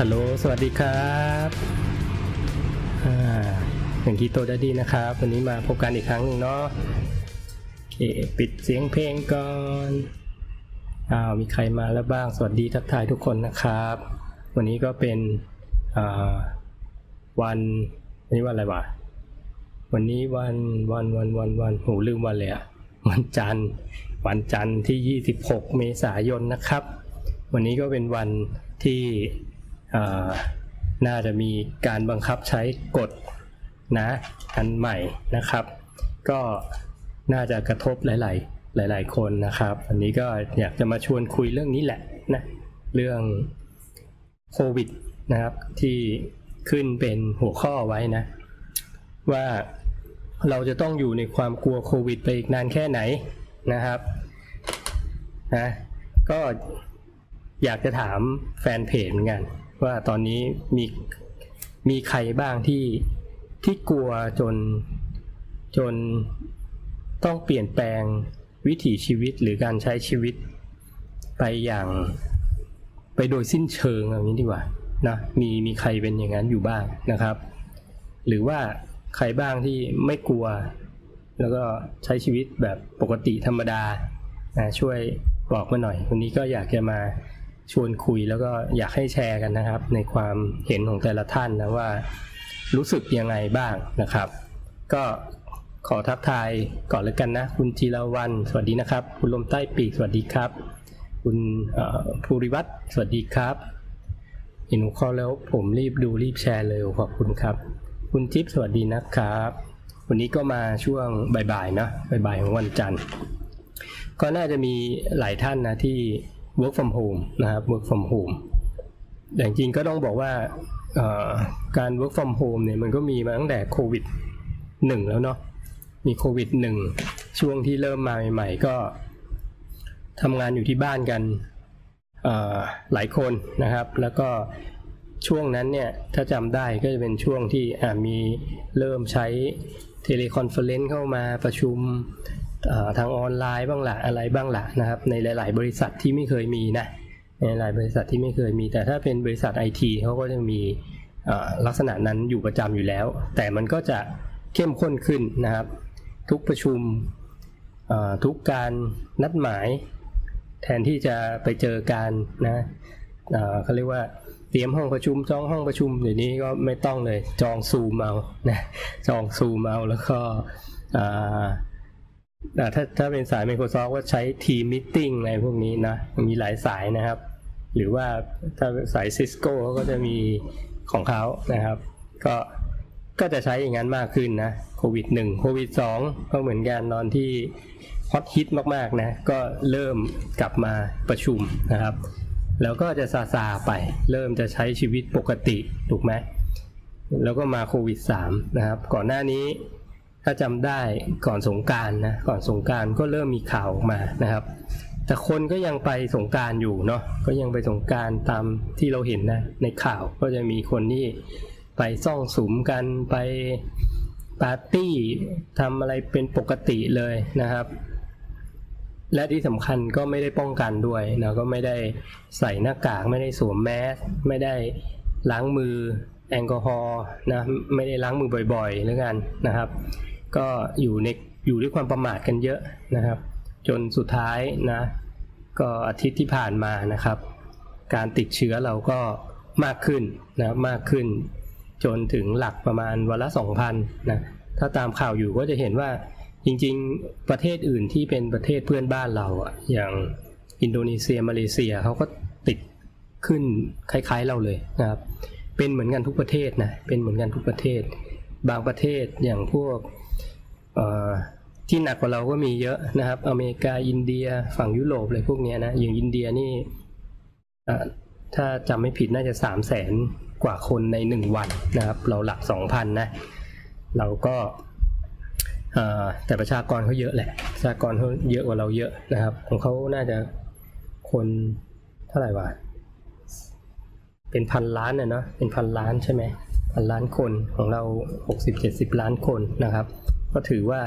ฮัลโหล สวัสดีครับอ่าย่างกีโตดัดดี้นะครับ วันนี้มาพบกันอีกครั้งหนึ่งเนาะโอเค ปิดเสียงเพลงก่อน อ้าว มีใครมาแล้วบ้าง สวัสดีทักทายทุกคนนะครับ วันนี้ก็เป็นอ่าวันวันนี้วันอะไรวะ วันนี้วันวันวันวันวันโหลืมวันเลยอะวันจันทร์ วันจันทร์ที่ 26 เมษายนนะครับ วันนี้ก็เป็นวันที่ น่าจะมีการบังคับใช้กฎนะอันใหม่นะครับ ก็น่าจะกระทบหลาย ๆ หลาย ๆ คนนะครับ อันนี้ก็อยากจะมาชวนคุยเรื่องนี้แหละนะเรื่องโควิดนะครับที่ขึ้นเป็นหัวข้อไว้นะ ว่าเราจะต้องอยู่ในความกลัวโควิดไปอีกนานแค่ไหนนะครับนะก็อยากจะถามแฟนเพจเหมือนกัน ว่าตอนนี้มีมีใครบ้างที่ที่กลัวจนจนต้องเปลี่ยนแปลงวิถีชีวิตหรือการใช้ชีวิตไปอย่างไปโดยสิ้นเชิงอย่างนี้ดีกว่านะมีมีใครเป็นอย่างนั้นอยู่บ้างนะครับ หรือว่าใครบ้างที่ไม่กลัว แล้วก็ใช้ชีวิตแบบปกติธรรมดานะช่วยบอกมาหน่อย วันนี้ก็อยากจะมา ชวนคุยแล้วก็อยากให้แชร์กันนะครับ ในความเห็นของแต่ละท่านนะว่า รู้สึกยังไงบ้างนะครับ ก็ขอทักทายก่อนเลยกันนะ คุณจีรวันสวัสดีนะครับ คุณลมใต้ปีกสวัสดีครับ คุณภูริวัตรสวัสดีครับเห็นหัวข้อแล้วผมรีบดูรีบแชร์เลยขอบคุณครับ คุณจิ๊บสวัสดีนะครับ วันนี้ก็มาช่วงบ่ายๆนะบ่ายๆของวันจันทร์ ก็น่าจะมีหลายท่านนะที่ work from home นะครับ work from home แต่จริงก็ต้องบอกว่าการ work from home เนี่ยมันก็มีมาตั้งแต่โควิดหนึ่งแล้วเนาะมีโควิดหนึ่งช่วงที่เริ่มมาใหม่ๆก็ทำงานอยู่ที่บ้านกันหลายคนนะครับ แล้วก็ช่วงนั้นเนี่ยถ้าจำได้ก็จะเป็นช่วงที่มีเริ่มใช้ teleconference เข้ามาประชุม ทางออนไลน์บ้างละอะไรบ้างละนะครับในหลาย ๆ บริษัทที่ไม่เคยมีนะในหลายบริษัทที่ไม่เคยมี แต่ถ้าเป็นบริษัทไอทีเขาก็จะมีลักษณะนั้นอยู่ประจำอยู่แล้ว แต่มันก็จะเข้มข้นขึ้นนะครับ ทุกประชุมทุกการนัดหมาย แทนที่จะไปเจอกันนะเขาเรียกว่าเตรียมห้องประชุมจองห้องประชุมเดี๋ยวนี้ก็ไม่ต้องเลยจองซูมเอานะจองซูมเอาแล้วก็ ถ้าถ้าเป็นสาย Microsoft ก็ใช้ Team Meeting อะไรพวกนี้นะมีหลายสายนะครับ หรือว่าถ้าสาย Cisco เขาก็จะมีของเขานะครับ ก็ก็จะใช้อย่างนั้นมากขึ้นนะโควิด1โควิด2ก็เหมือนกันตอนที่ฮอตฮิตมากๆนะก็เริ่มกลับมาประชุมนะครับ แล้วก็จะซาซาไป เริ่มจะใช้ชีวิตปกติถูกไหมแล้วก็มาโควิด3นะครับ ก่อนหน้านี้ ถ้าจำได้ก่อนสงการนะก่อนสงการก็เริ่มมีข่าวออกมานะครับ แต่คนก็ยังไปสงการอยู่เนาะก็ยังไปสงการตามที่เราเห็นนะในข่าวก็จะมีคนที่ไปซ่องสุมกันไปปาร์ตี้ทำอะไรเป็นปกติเลยนะครับ และที่สำคัญก็ไม่ได้ป้องกันด้วยนะก็ไม่ได้ใส่หน้ากากไม่ได้สวมแมสไม่ได้ล้างมือแอลกอฮอล์นะไม่ได้ล้างมือบ่อยๆแล้วกันนะครับ ก็อยู่ในอยู่ด้วยความประมาทกันเยอะนะครับ จนสุดท้ายนะก็อาทิตย์ที่ผ่านมานะครับ การติดเชื้อเราก็มากขึ้นนะมากขึ้น จนถึงหลักประมาณวันละ2,000นะถ้าตามข่าวอยู่ก็จะเห็นว่าจริงๆ ประเทศอื่นที่เป็นประเทศเพื่อนบ้านเราอะอย่างอินโดนีเซียมาเลเซียเขาก็ติดขึ้นคล้ายๆเราเลยนะครับ เป็นเหมือนกันทุกประเทศนะเป็นเหมือนกันทุกประเทศ บางประเทศอย่างพวกที่หนักกว่าเราก็มีเยอะนะครับ อเมริกาอินเดียฝั่งยุโรปอะไรพวกนี้นะอย่างอินเดียนี่ถ้าจำไม่ผิดน่าจะสามแสนกว่าคนในหนึ่งวันนะครับ เราหลักสองพันนะ เราก็แต่ประชากรเขาเยอะแหละประชากรเขาเยอะกว่าเราเยอะนะครับ ของเขาน่าจะคนเท่าไหร่วะเป็นพันล้านเนาะเป็นพันล้านใช่ไหม ล้านคนของเราหกสิบเจ็ดสิบล้านคนนะครับ ก็ถือว่า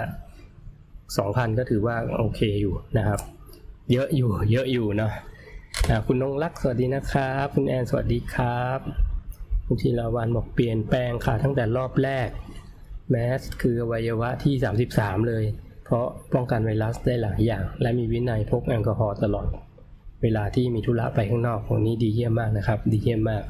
สองพันก็ถือว่าโอเคอยู่นะครับ เยอะอยู่เยอะอยู่เนาะคุณนงรักสวัสดีนะครับ คุณแอนสวัสดีครับคุณธีรวันบอกเปลี่ยนแปลงค่ะตั้งแต่รอบแรกแมสคืออวัยวะที่ 33 เลย เพราะป้องกันไวรัสได้หลายอย่าง และมีวินัยพกแอลกอฮอล์ตลอด เวลาที่มีธุระไปข้างนอกตรงนี้ดีเยี่ยมมากนะครับ ดีเยี่ยมมาก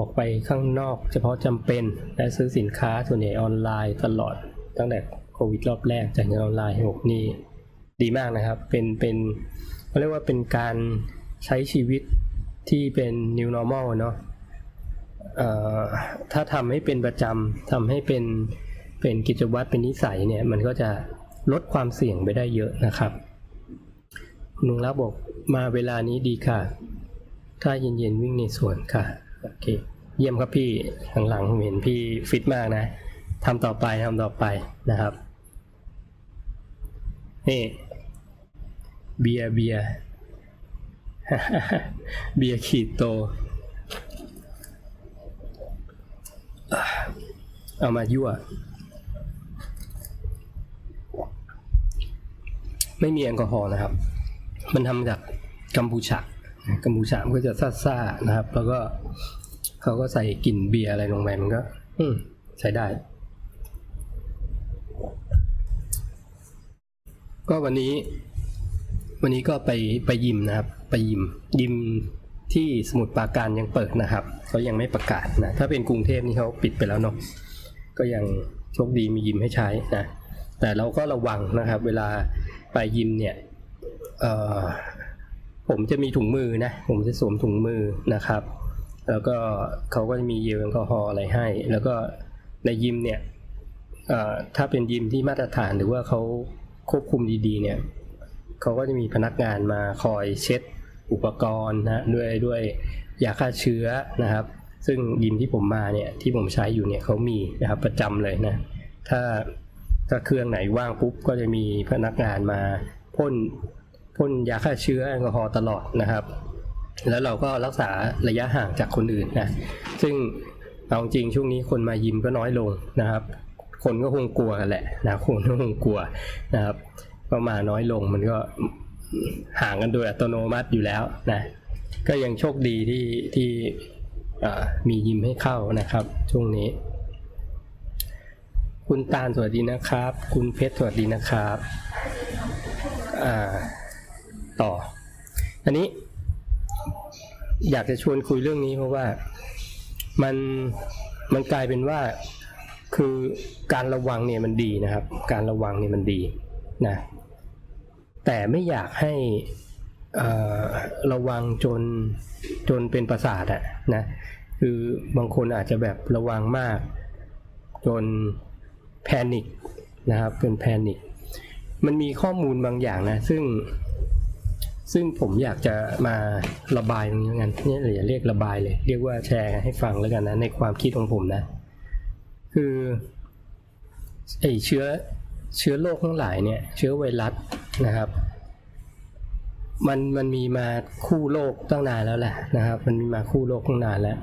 ออกไปข้างนอก เฉพาะจำเป็นและซื้อสินค้าส่วนใหญ่ออนไลน์ตลอด ตั้งแต่โควิดรอบแรกจากเงินออนไลน์หกนี่ดีมากนะครับ เป็นเป็นเขาเรียกว่าเป็นการใช้ชีวิตที่เป็น new normal เนาะถ้าทำให้เป็นประจำทำให้เป็นเป็นกิจวัตรเป็นนิสัยเนี่ยมันก็จะลดความเสี่ยงไปได้เยอะนะครับนุงรับบอกมาเวลานี้ดีค่ะ ถ้าเย็นๆวิ่งในสวนค่ะ โอเค เยี่ยมครับพี่หลังๆผมเห็นพี่ฟิตมากนะทำต่อไปทำต่อไปนะครับนี่เบียเบียเบียขีดโต เอามายั่ว ไม่มีแอลกอฮอล์นะครับ มันทำจากกัมพูชา กัมพูชามันก็จะซ่าๆนะครับ แล้วก็เขาก็ใส่กลิ่นเบียร์อะไรลงไปมันก็ อืมใช้ได้ ก็วันนี้ วันนี้ก็ไปไปยิมนะครับ ไปยิม ยิมที่สมุทรปราการยังเปิดนะครับเขายังไม่ประกาศนะถ้าเป็นกรุงเทพนี่เขาปิดไปแล้วเนาะก็ยังโชคดีมียิมให้ใช้นะแต่เราก็ระวังนะครับ เวลาไปยิมเนี่ย ผมจะมีถุงมือนะ ผมจะสวมถุงมือนะครับ แล้วก็เขาก็จะมีเยลแอลกอฮอล์อะไรให้ แล้วก็ในยิมเนี่ยถ้าเป็นยิมที่มาตรฐานหรือว่าเขาควบคุมดีๆเนี่ยเขาก็จะมีพนักงานมาคอยเช็ดอุปกรณ์นะด้วยด้วยยาฆ่าเชื้อนะครับ ซึ่งยิมที่ผมมาเนี่ยที่ผมใช้อยู่เนี่ยเขามีนะครับประจำเลยนะถ้าถ้าเครื่องไหนว่างปุ๊บก็จะมีพนักงานมาพ่น พ่นยาฆ่าเชื้อแอลกอฮอล์ตลอดนะครับ แล้วเราก็รักษาระยะห่างจากคนอื่นนะซึ่งเอาจริงช่วงนี้คนมายิมก็น้อยลงนะครับ คนก็คงกลัวกันแหละนะคนก็คงกลัวนะครับก็มาน้อยลงมันก็ห่างกันโดยอัตโนมัติอยู่แล้วนะก็ยังโชคดีที่ที่มียิมให้เข้านะครับ ช่วงนี้ คุณตาลสวัสดีนะครับ คุณเพชรสวัสดีนะครับ ต่อ อันนี้อยากจะชวนคุยเรื่องนี้เพราะว่ามันมันกลายเป็นว่าคือการระวังเนี่ยมันดีนะครับ การระวังเนี่ยมันดีนะแต่ไม่อยากให้ระวังจนจนเป็นประสาทอะนะคือบางคนอาจจะแบบระวังมาก จนแพนิคนะครับเป็นแพนิคมันมีข้อมูลบางอย่างนะ ซึ่ง ซึ่งผมอยากจะมาระบายตรงนี้กันนี่อย่าเรียกระบายเลย เรียกว่าแชร์ให้ฟังแล้วกันนะในความคิดของผมนะ คือไอเชื้อเชื้อโรคทั้งหลายเนี่ย เชื้อไวรัสนะครับ มันมันมีมาคู่โลกตั้งนานแล้วแหละนะครับ มันมีมาคู่โลกตั้งนานแล้ว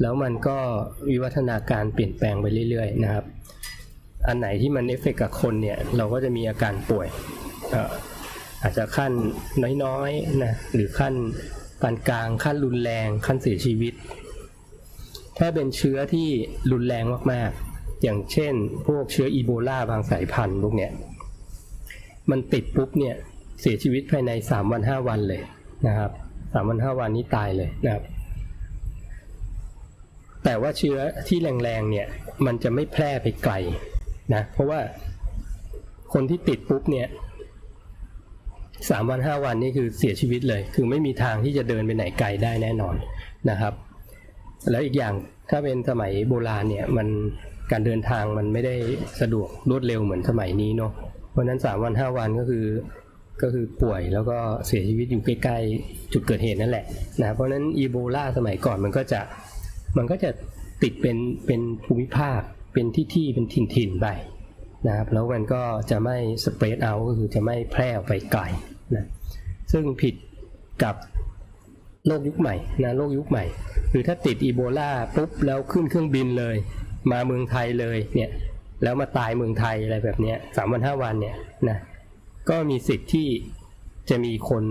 แล้วมันก็วิวัฒนาการเปลี่ยนแปลงไปเรื่อยๆนะครับ อันไหนที่มันเอฟเฟกกับคนเนี่ย เราก็จะมีอาการป่วย อาจจะขั้นน้อยๆนะหรือขั้นปานกลางขั้นรุนแรงขั้นเสียชีวิต ถ้าเป็นเชื้อที่รุนแรงมากๆ อย่างเช่น พวกเชื้ออีโบลาบางสายพันธุ์พวกเนี้ยมันติดปุ๊บเนี่ยเสียชีวิตภายในสามวันห้าวันเลยนะครับสามวันห้าวันนี้ตายเลยนะครับแต่ว่าเชื้อที่แรงๆเนี่ยมันจะไม่แพร่ไปไกลนะเพราะว่าคนที่ติดปุ๊บเนี่ย สามวันห้าวันนี่คือเสียชีวิตเลย คือไม่มีทางที่จะเดินไปไหนไกลได้แน่นอนนะครับ แล้วอีกอย่างถ้าเป็นสมัยโบราณเนี่ยมันการเดินทางมันไม่ได้สะดวกรวดเร็วเหมือนสมัยนี้เนาะเพราะนั้นสามวันห้าวันก็คือก็คือป่วยแล้วก็เสียชีวิตอยู่ใกล้ๆจุดเกิดเหตุนั่นแหละนะเพราะนั้นอีโบลาสมัยก่อนมันก็จะมันก็จะติดเป็นเป็นภูมิภาคเป็นที่ที่เป็นถิ่นๆไปนะครับแล้วมันก็จะไม่สเปรดเอาก็คือจะไม่แพร่ออกไปไกล นะซึ่งผิดกับโลกยุคใหม่นะโลกยุคใหม่คือถ้าติดอีโบลาปุ๊บแล้วขึ้นเครื่องบินเลย มาเมืองไทยเลยเนี่ยแล้วมาตายเมืองไทยอะไรแบบนี้สามวันห้าวันเนี่ยนะก็มีสิทธิ์ที่จะมีคน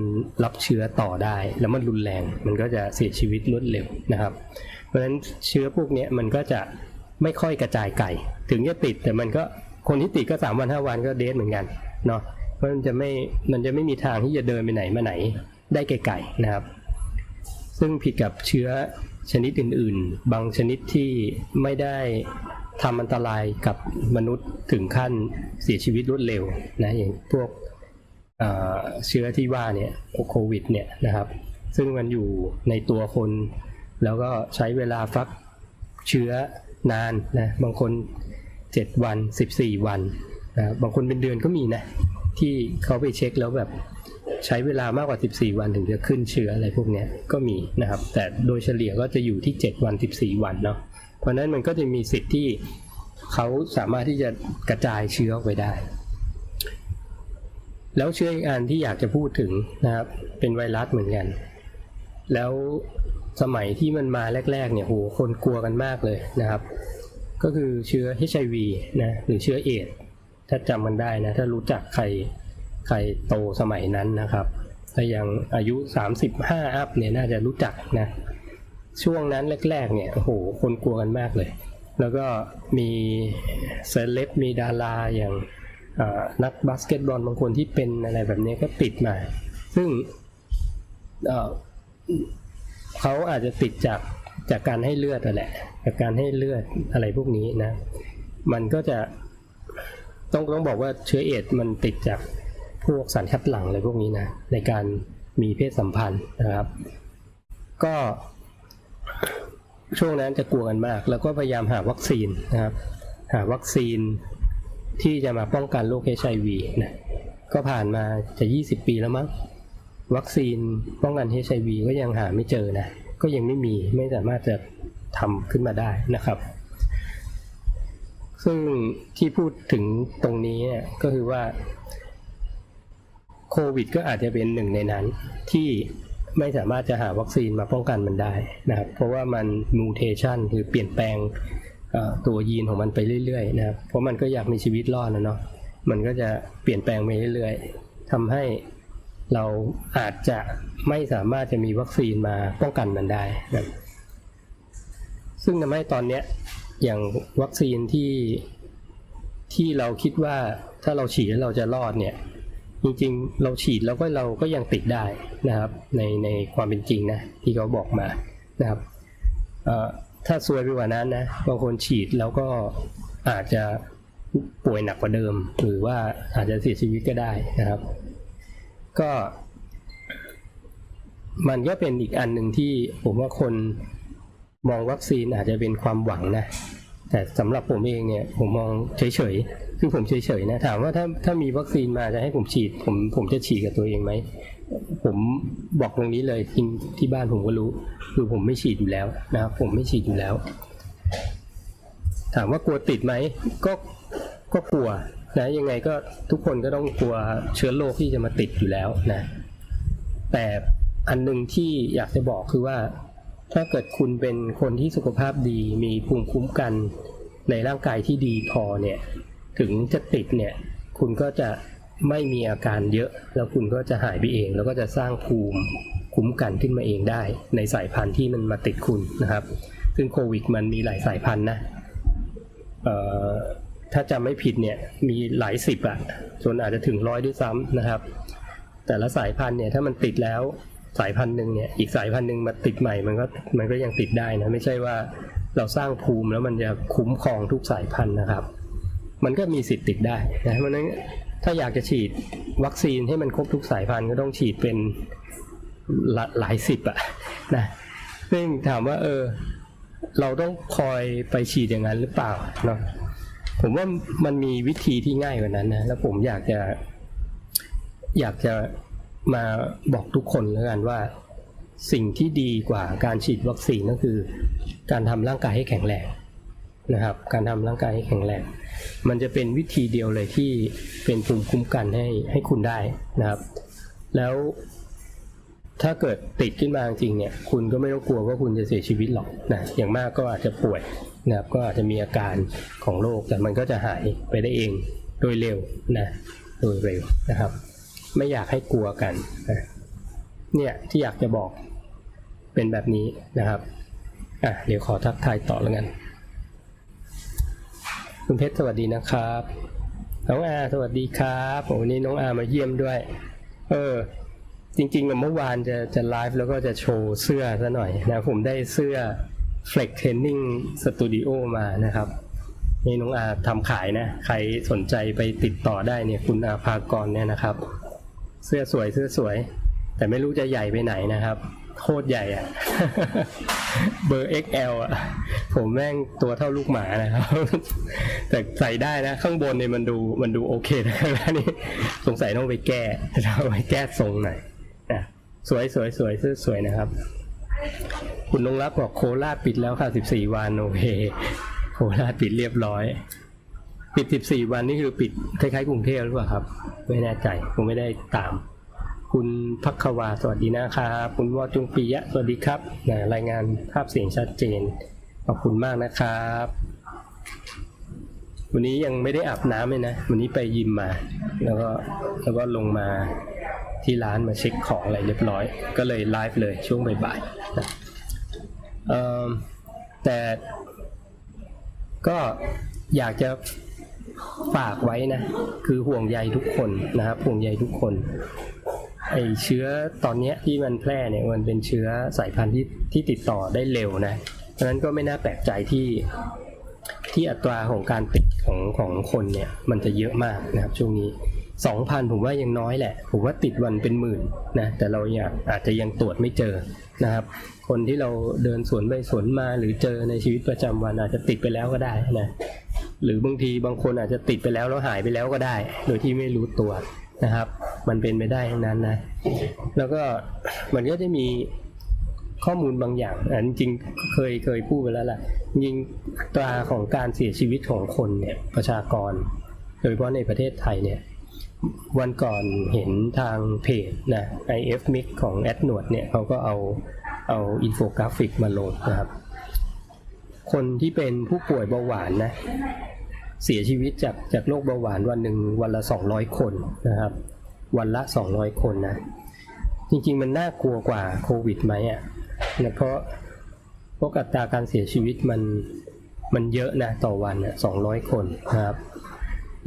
รับเชื้อต่อได้ แล้วมันรุนแรง มันก็จะเสียชีวิตรวดเร็วนะครับ เพราะฉะนั้นเชื้อพวกนี้มันก็จะไม่ค่อยกระจายไกลถึงจะติดแต่มันก็คนที่ติดก็สามวันห้าวันก็เดทเหมือนกันเนาะ เพราะมันจะไม่มันจะไม่มีทางที่จะเดินไปไหนมาไหนได้ไกลๆนะครับ ซึ่งผิดกับเชื้อชนิดอื่นๆ บางชนิดที่ไม่ได้ทำอันตรายกับมนุษย์ถึงขั้นเสียชีวิตรวดเร็วนะอย่างพวกเอ่อเชื้อที่ว่าเนี่ยโควิดเนี่ยนะครับ ซึ่งมันอยู่ในตัวคน แล้วก็ใช้เวลาฟักเชื้อนานนะบางคน 7 วัน 14 วันนะบางคนเป็นเดือนก็มีนะ ที่เขาไปเช็คแล้วแบบใช้เวลามากกว่า 14 วันถึงจะขึ้นเชื้ออะไรพวกนี้ก็มีนะครับ แต่โดยเฉลี่ยก็จะอยู่ที่ 7 วัน 14 วันเนาะเพราะนั้นมันก็จะมีสิทธิ์ที่เขาสามารถที่จะกระจายเชื้อออกไปได้ แล้วเชื้ออีกอันที่อยากจะพูดถึงนะครับ เป็นไวรัสเหมือนกัน แล้วสมัยที่มันมาแรก ๆ เนี่ยโหคนกลัวกันมากเลยนะครับ ก็คือเชื้อ HIV นะหรือเชื้อเอด ถ้าจำมันได้นะ ถ้ารู้จักใครใครโตสมัยนั้นนะครับ ถ้ายังอายุ 35 อัพเนี่ยน่าจะรู้จักนะ ช่วงนั้นแรก ๆ เนี่ยโอ้โหคนกลัวกันมากเลย แล้วก็มีเซเลบมีดาราอย่างนักบาสเกตบอลบางคนที่เป็นอะไรแบบนี้ก็ติดมา ซึ่งเเขาอาจจะติดจากจากการให้เลือดนั่แหละ จากการให้เลือดอะไรพวกนี้นะ มันก็จะ ต้องต้องบอกว่าเชื้อเอดส์มันติดจากพวกสารคัดหลั่งอะไรพวกนี้นะในการมีเพศสัมพันธ์นะครับ ก็ช่วงนั้นจะกลัวกันมาก แล้วก็พยายามหาวัคซีนนะครับ หาวัคซีนที่จะมาป้องกันโรค HIV นะก็ผ่านมาจะ 20 ปีแล้วมั้งวัคซีนป้องกัน HIV ก็ยังหาไม่เจอนะก็ยังไม่มีไม่สามารถจะทำขึ้นมาได้นะครับ ซึ่งที่พูดถึงตรงนี้เนี่ยก็คือว่าโควิด ก็อาจจะเป็นหนึ่งในนั้นที่ไม่สามารถจะหาวัคซีนมาป้องกันมันได้นะครับ เพราะว่ามันมูเทชันคือเปลี่ยนแปลงตัวยีนของมันไปเรื่อยๆนะครับ เพราะมันก็อยากมีชีวิตรอดนะเนาะมันก็จะเปลี่ยนแปลงไปเรื่อยๆทำให้เราอาจจะไม่สามารถจะมีวัคซีนมาป้องกันมันได้นะครับซึ่งทำให้ตอนเนี้ย อย่างวัคซีนที่ที่เราคิดว่าถ้าเราฉีดแล้วเราจะรอดเนี่ย จริงๆ เราฉีดแล้วก็เราก็ยังติดได้นะครับ ในในความเป็นจริงนะที่เขาบอกมานะครับถ้าซวยไปกว่านั้นนะบางคนฉีดแล้วก็อาจจะป่วยหนักกว่าเดิม หรือว่าอาจจะเสียชีวิตก็ได้นะครับ ก็ มันก็เป็นอีกอันหนึ่งที่ผมว่าคน มองวัคซีนอาจจะเป็นความหวังนะแต่สำหรับผมเองเนี่ยผมมองเฉยๆคือผมเฉยๆนะถามว่าถ้าถ้ามีวัคซีนมาจะให้ผมฉีด ผมผมจะฉีดกับตัวเองไหมผมบอกตรงนี้เลยจริงที่บ้านผมก็รู้ คือผมไม่ฉีดอยู่แล้วนะครับผมไม่ฉีดอยู่แล้ว ถามว่ากลัวติดไหมก็ก็กลัวนะยังไงก็ทุกคนก็ต้องกลัวเชื้อโรคที่จะมาติดอยู่แล้วนะ แต่อันหนึ่งที่อยากจะบอกคือว่า ถ้าเกิดคุณเป็นคนที่สุขภาพดีมีภูมิคุ้มกันในร่างกายที่ดีพอเนี่ย ถึงจะติดเนี่ย คุณก็จะไม่มีอาการเยอะ แล้วคุณก็จะหายไปเอง แล้วก็จะสร้างภูมิคุ้มกันขึ้นมาเองได้ ในสายพันธุ์ที่มันมาติดคุณนะครับ ซึ่งโควิดมันมีหลายสายพันธุ์นะถ้าจำไม่ผิดเนี่ยมีหลายสิบอะจนอาจจะถึงร้อยด้วยซ้ำนะครับ แต่ละสายพันธุ์เนี่ยถ้ามันติดแล้ว สายพันธุ์หนึ่งเนี่ยอีกสายพันธุ์หนึ่งมาติดใหม่มันก็มันก็ยังติดได้นะไม่ใช่ว่าเราสร้างภูมิแล้วมันจะคุ้มครองทุกสายพันธุ์นะครับ มันก็มีสิทธิ์ติดได้นะเพราะนั้นถ้าอยากจะฉีดวัคซีนให้มันครบทุกสายพันธุ์ก็ต้องฉีดเป็นหลาหลายสิบอะนะซึ่งถามว่าเออเราต้องคอยไปฉีดอย่างนั้นหรือเปล่าเนาะผมว่ามันมีวิธีที่ง่ายกว่านั้นนะแล้วผมอยากจะ อยากจะ มาบอกทุกคนแล้วกันว่า สิ่งที่ดีกว่าการฉีดวัคซีนก็คือ การทำร่างกายให้แข็งแรงนะครับ การทำร่างกายให้แข็งแรง มันจะเป็นวิธีเดียวเลยที่เป็นภูมิคุ้มกันให้ให้คุณได้นะครับ แล้วถ้าเกิดติดขึ้นมาจริงเนี่ย คุณก็ไม่ต้องกลัวว่าคุณจะเสียชีวิตหรอกนะ อย่างมากก็อาจจะป่วยนะครับ ก็อาจจะมีอาการของโรคแต่มันก็จะหายไปได้เองโดยเร็วนะ โดยเร็วนะครับ ไม่อยากให้กลัวกันเนี่ยที่อยากจะบอกเป็นแบบนี้นะครับอะเดี๋ยวขอทักทายต่อแล้วกัน คุณเพชรสวัสดีนะครับน้องอาสวัสดีครับวันนี้น้องอามาเยี่ยมด้วย เออ จริงๆเมื่อวานจะจะไลฟ์แล้วก็จะโชว์เสื้อซะหน่อยนะผมได้เสื้อ Flex Training Studio มานะครับนี่น้องอาทำขายนะ ใครสนใจไปติดต่อได้เนี่ยคุณอาภากรเนี่ยนะครับ เสื้อสวยเสื้อสวย แต่ไม่รู้จะใหญ่ไปไหนนะครับ โคตรใหญ่อะเบอร์ XL อะผมแม่งตัวเท่าลูกหมานะครับ แต่ใส่ได้นะ ข้างบนเนี่ยมันดูมันดูโอเคนะข้างล่างนี่สงสัยต้องไปแก้ต้องไปแก้ทรงหน่อยนะสวยสวยสวยเสื้อสวยนะครับ คุณนงรับบอกโคราชปิดแล้วค่ะ 14 วันโอเคโคราชปิดเรียบร้อย ปิด14วันนี่คือปิดคล้ายๆกรุงเทพหรือเปล่าครับ ไม่แน่ใจผมไม่ได้ตาม คุณพักขวาสวัสดีนะครับคุณวอจุงปียะสวัสดีครับนะรายงานภาพเสียงชัดเจน ขอบคุณมากนะครับ วันนี้ยังไม่ได้อาบน้ำเลยนะ วันนี้ไปยิมมา แล้วก็แล้วก็ลงมาที่ร้านมาเช็คของอะไรเรียบร้อย ก็เลยไลฟ์เลยช่วงบ่ายๆนะแต่ก็อยากจะ ฝากไว้นะ คือห่วงใยทุกคนนะครับ ห่วงใยทุกคนไอเชื้อตอนเนี้ยที่มันแพร่เนี่ยมันเป็นเชื้อสายพันธุ์ที่ที่ติดต่อได้เร็วนะเพราะฉะนั้นก็ไม่น่าแปลกใจที่ที่อัตราของการติดของของคนเนี่ยมันจะเยอะมากนะครับช่วงนี้สองพันผมว่ายังน้อยแหละ ผมว่าติดวันเป็นหมื่นนะแต่เราอยากอาจจะยังตรวจไม่เจอนะครับ คนที่เราเดินสวนไปสวนมาหรือเจอในชีวิตประจำวันอาจจะติดไปแล้วก็ได้นะหรือบางทีบางคนอาจจะติดไปแล้วแล้วหายไปแล้วก็ได้ โดยที่ไม่รู้ตัวนะครับ มันเป็นไปได้ทั้งนั้นนะ แล้วก็มันก็จะมีข้อมูลบางอย่างอันจริงเคยเคยพูดไปแล้วล่ะจริงตราของการเสียชีวิตของคนเนี่ยประชากร โดยเฉพาะในประเทศไทยเนี่ยวันก่อนเห็นทางเพจนะ IF Mix ของแอดนวดเนี่ยเขาก็เอา เอาอินโฟกราฟิกมาลงนะครับ คนที่เป็นผู้ป่วยเบาหวานนะเสียชีวิตจากจากโรคเบาหวานวันหนึ่งวันละ 200 คนนะครับ วันละ 200 คนนะจริงๆมันน่ากลัวกว่าโควิดไหมอะนะเพราะเพราะอัตราการเสียชีวิตมันมันเยอะนะต่อวันอะ200คนนะครับ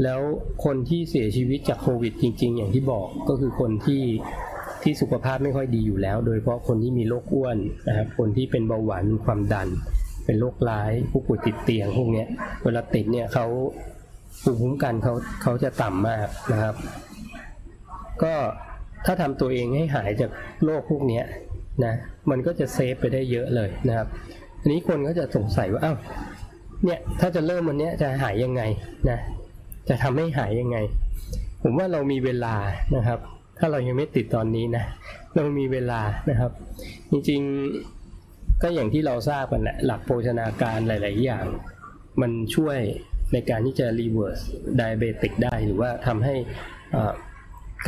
แล้วคนที่เสียชีวิตจากโควิดจริง ๆ อย่างที่บอกก็คือคนที่ ที่สุขภาพไม่ค่อยดีอยู่แล้ว โดยเฉพาะคนที่มีโรคอ้วนนะครับคนที่เป็นเบาหวานความดัน เป็นโรคร้ายผู้ป่วยติดเตียงพวกนี้เวลาติดเนี่ยเขาภูมิคุ้มกันเขาเขาจะต่ำมากนะครับ ก็ถ้าทำตัวเองให้หายจากโรคพวกนี้นะมันก็จะเซฟไปได้เยอะเลยนะครับทีนี้คนก็จะสงสัยว่าอ้าวเนี่ยถ้าจะเริ่มวันนี้จะหายยังไงนะจะทำให้หายยังไง ผมว่าเรามีเวลานะครับ ถ้าเรายังไม่ติดตอนนี้นะเรามีเวลานะครับ จริงๆก็อย่างที่เราทราบกันแหละหลักโภชนาการหลาย ๆ อย่าง มันช่วยในการที่จะ reverse diabetic ได้หรือว่าทำให้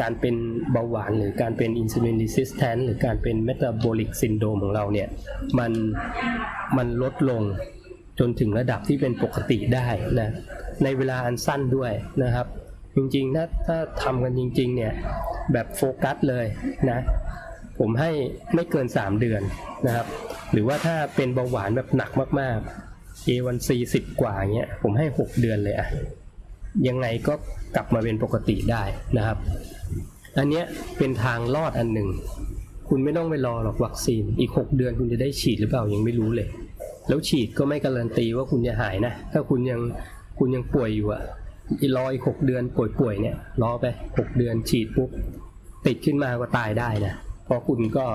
การเป็นเบาหวานหรือการเป็น insulin resistant หรือการเป็น metabolic syndrome ของเราเนี่ยมันมันลดลงจนถึงระดับที่เป็นปกติได้นะในเวลาอันสั้นด้วยนะครับ จริงๆถ้าถ้าทำกันจริง ๆ เนี่ยแบบโฟกัสเลยนะผมให้ไม่เกิน 3 เดือนนะครับ หรือว่าถ้าเป็นเบาหวานแบบหนักมากๆ A1C 10 กว่าเงี้ยผมให้ 6 เดือนเลยอะยังไงก็กลับมาเป็นปกติได้นะครับ อันเนี้ยเป็นทางรอดอันหนึ่ง คุณไม่ต้องไปรอหรอกวัคซีน อีก 6 เดือนคุณจะได้ฉีดหรือเปล่ายังไม่รู้เลย แล้วฉีดก็ไม่การันตีว่าคุณจะหายนะ ถ้าคุณยังคุณยังป่วยอยู่อะ อีรออีกหกเดือนป่วยๆเนี่ยรอไปหกเดือนฉีดปุ๊บติดขึ้นมาก็ตายได้นะเพราะคุณก็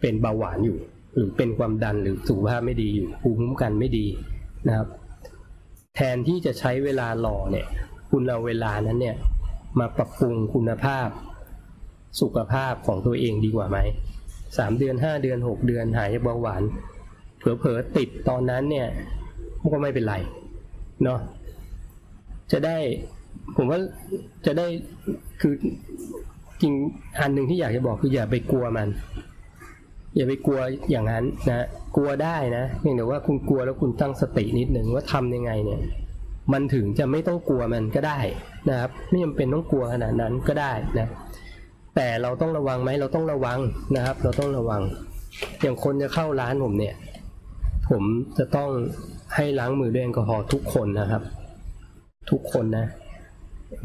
เป็นเบาหวานอยู่ หรือเป็นความดันหรือสุขภาพไม่ดีอยู่ภูมิคุ้มกันไม่ดีนะครับ แทนที่จะใช้เวลารอเนี่ย คุณเอาเวลานั้นเนี่ยมาปรับปรุงคุณภาพ สุขภาพของตัวเองดีกว่าไหมสามเดือนห้าเดือนหกเดือนหายจากเบาหวานเผลอๆติดตอนนั้นเนี่ยก็ไม่เป็นไรเนาะ จะได้ ผมว่าจะได้คือจริงอันหนึ่งที่อยากจะบอกคืออย่าไปกลัวมัน อย่าไปกลัวอย่างนั้นนะกลัวได้นะเพียงแต่ว่าคุณกลัวแล้วคุณตั้งสตินิดหนึ่งว่าทำยังไงเนี่ย มันถึงจะไม่ต้องกลัวมันก็ได้นะครับ ไม่จำเป็นต้องกลัวขนาดนั้นก็ได้นะแต่เราต้องระวังไหมเราต้องระวังนะครับ เราต้องระวัง อย่างคนจะเข้าร้านผมเนี่ย ผมจะต้องให้ล้างมือด้วยแอลกอฮอล์ทุกคนนะครับ ทุกคนนะ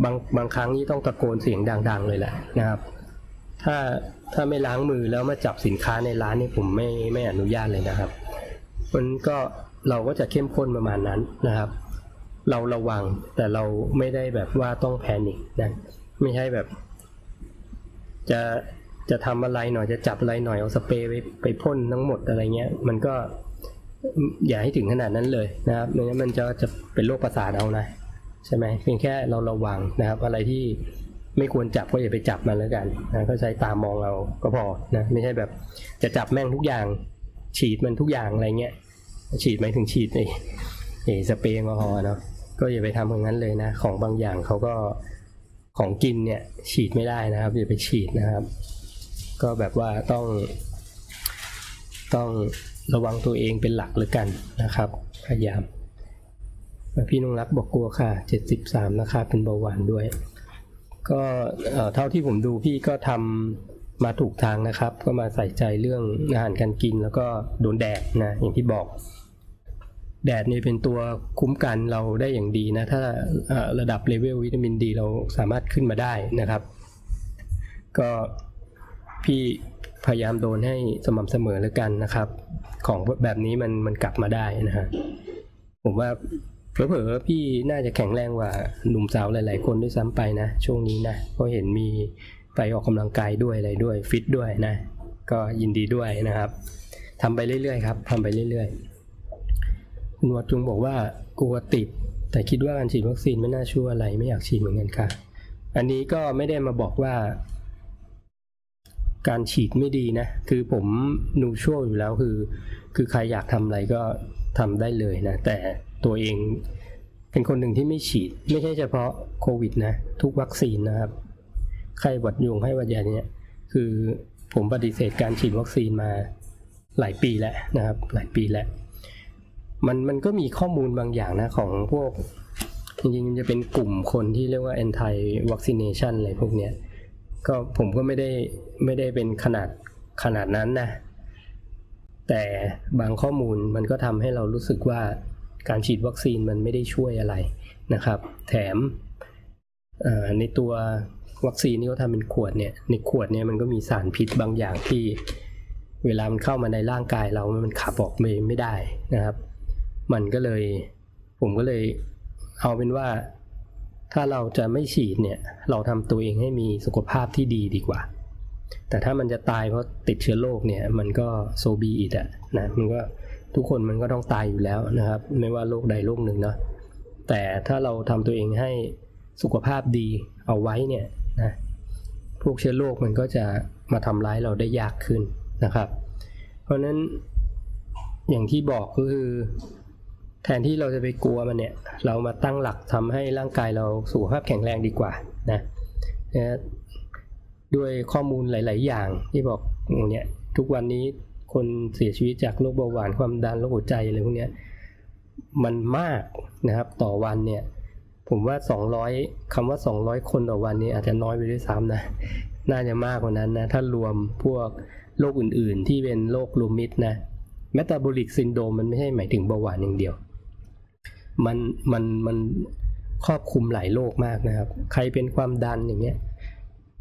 บางบางครั้งนี่ต้องตะโกนเสียงดัง ๆ เลยแหละนะครับ ถ้าถ้าไม่ล้างมือแล้วมาจับสินค้าในร้านนี่ผมไม่ไม่อนุญาตเลยนะครับมันก็เราก็จะเข้มข้นประมาณนั้นนะครับ เราระวังแต่เราไม่ได้แบบว่าต้องแพนิคนะไม่ใช่แบบ จะจะทำอะไรหน่อยจะจับอะไรหน่อยเอาสเปรย์ไปไปพ่นทั้งหมดอะไรเงี้ย มันก็อย่าให้ถึงขนาดนั้นเลยนะครับไม่งั้นมันจะจะเป็นโรคประสาทเอานะ ใช่ไหมเพียงแค่เราระวังนะครับ อะไรที่ไม่ควรจับก็อย่าไปจับมันแล้วกันนะก็ใช้ตามองเราก็พอนะไม่ใช่แบบจะจับแม่งทุกอย่าง ฉีดมันทุกอย่างอะไรเงี้ยฉีดหมายถึงฉีดไอ้ไอ้สเปรย์แอลกอฮอล์เนาะก็อย่าไปทำอย่างนั้นเลยนะ ของบางอย่างเขาก็ของกินเนี่ยฉีดไม่ได้นะครับอย่าไปฉีดนะครับ ก็แบบว่าต้อง ต้องระวังตัวเองเป็นหลักเลยกันนะครับ พยายาม พี่นงรักบอกกลัวค่ะ 73 นะครับเป็นเบาหวานด้วย ก็เท่าที่ผมดูพี่ก็ทำมาถูกทางนะครับ ก็มาใส่ใจเรื่องอาหารการกินแล้วก็โดนแดดนะอย่างที่บอก แดดนี่เป็นตัวคุ้มกันเราได้อย่างดีนะ ถ้าระดับเลเวลวิตามินดี เราสามารถขึ้นมาได้นะครับ ก็พี่พยายามโดนให้สม่ำเสมอแล้วกันนะครับ ของแบบนี้มันมันกลับมาได้นะฮะผมว่า เผลอๆพี่น่าจะแข็งแรงกว่าหนุ่มสาวหลาย ๆ คนด้วยซ้ำไปนะ ช่วงนี้นะเพราะเห็นมีไปออกกำลังกายด้วยอะไรด้วยฟิตด้วยนะ ก็ยินดีด้วยนะครับทำไปเรื่อยๆครับทำไปเรื่อยๆคุณวัดจุงบอกว่ากลัวติด แต่คิดว่าการฉีดวัคซีนไม่น่าช่วยอะไรไม่อยากฉีดเหมือนกันค่ะ อันนี้ก็ไม่ได้มาบอกว่า การฉีดไม่ดีนะ คือผมนูชัวอยู่แล้วคือ คือใครอยากทำอะไรก็ทำได้เลยนะ แต่ ตัวเอง เป็นคนหนึ่งที่ไม่ฉีด ไม่ใช่เฉพาะโควิดนะทุกวัคซีนนะครับไข้หวัดยุงให้หวัดใหญ่เนี่ยคือผมปฏิเสธการฉีดวัคซีนมาหลายปีแล้วนะครับ หลายปีแล้ว มันมันก็มีข้อมูลบางอย่างนะของพวกจริงๆมันจะเป็นกลุ่มคนที่เรียกว่า anti vaccination อะไรพวกเนี้ยก็ผมก็ไม่ได้ไม่ได้เป็นขนาดขนาดนั้นนะ แต่บางข้อมูลมันก็ทำให้เรารู้สึกว่า การฉีดวัคซีนมันไม่ได้ช่วยอะไรนะครับ แถมในตัววัคซีนที่เขาทำเป็นขวดเนี่ย ในขวดเนี่ยมันก็มีสารพิษบางอย่างที่เวลามันเข้ามาในร่างกายเรา มันขับออกไม่ไม่ได้นะครับ มันก็เลยผมก็เลยเอาเป็นว่าถ้าเราจะไม่ฉีดเนี่ย เราทำตัวเองให้มีสุขภาพที่ดีดีกว่า แต่ถ้ามันจะตายเพราะติดเชื้อโรคเนี่ย มันก็โซบีอิดอะนะ มันก็ ทุกคนมันก็ต้องตายอยู่แล้วนะครับ ไม่ว่าโรคใดโรคหนึ่งเนาะแต่ถ้าเราทำตัวเองให้สุขภาพดีเอาไว้เนี่ยนะพวกเชื้อโรคมันก็จะมาทำร้ายเราได้ยากขึ้นนะครับ เพราะฉะนั้นอย่างที่บอกก็คือ แทนที่เราจะไปกลัวมันเนี่ยเรามาตั้งหลักทำให้ร่างกายเราสุขภาพแข็งแรงดีกว่านะนะด้วยข้อมูลหลาย ๆ อย่างที่บอกเนี่ยทุกวันนี้ คนเสียชีวิตจากโรคเบาหวานความดันโรคหัวใจอะไรพวกนี้มันมากนะครับต่อวันเนี่ย ผมว่า 200คำว่า 200 คนต่อวันนี้อาจจะน้อยไปด้วยซ้ำนะ น่าจะมากกว่านั้นนะ ถ้ารวมพวกโรคอื่นๆ ที่เป็นโรคลูมิดนะเมตาบอลิกซินโดมมันไม่ใช่หมายถึงเบาหวานอย่างเดียว มันมันมันครอบคลุมหลายโรคมากนะครับ ใครเป็นความดันอย่างเงี้ย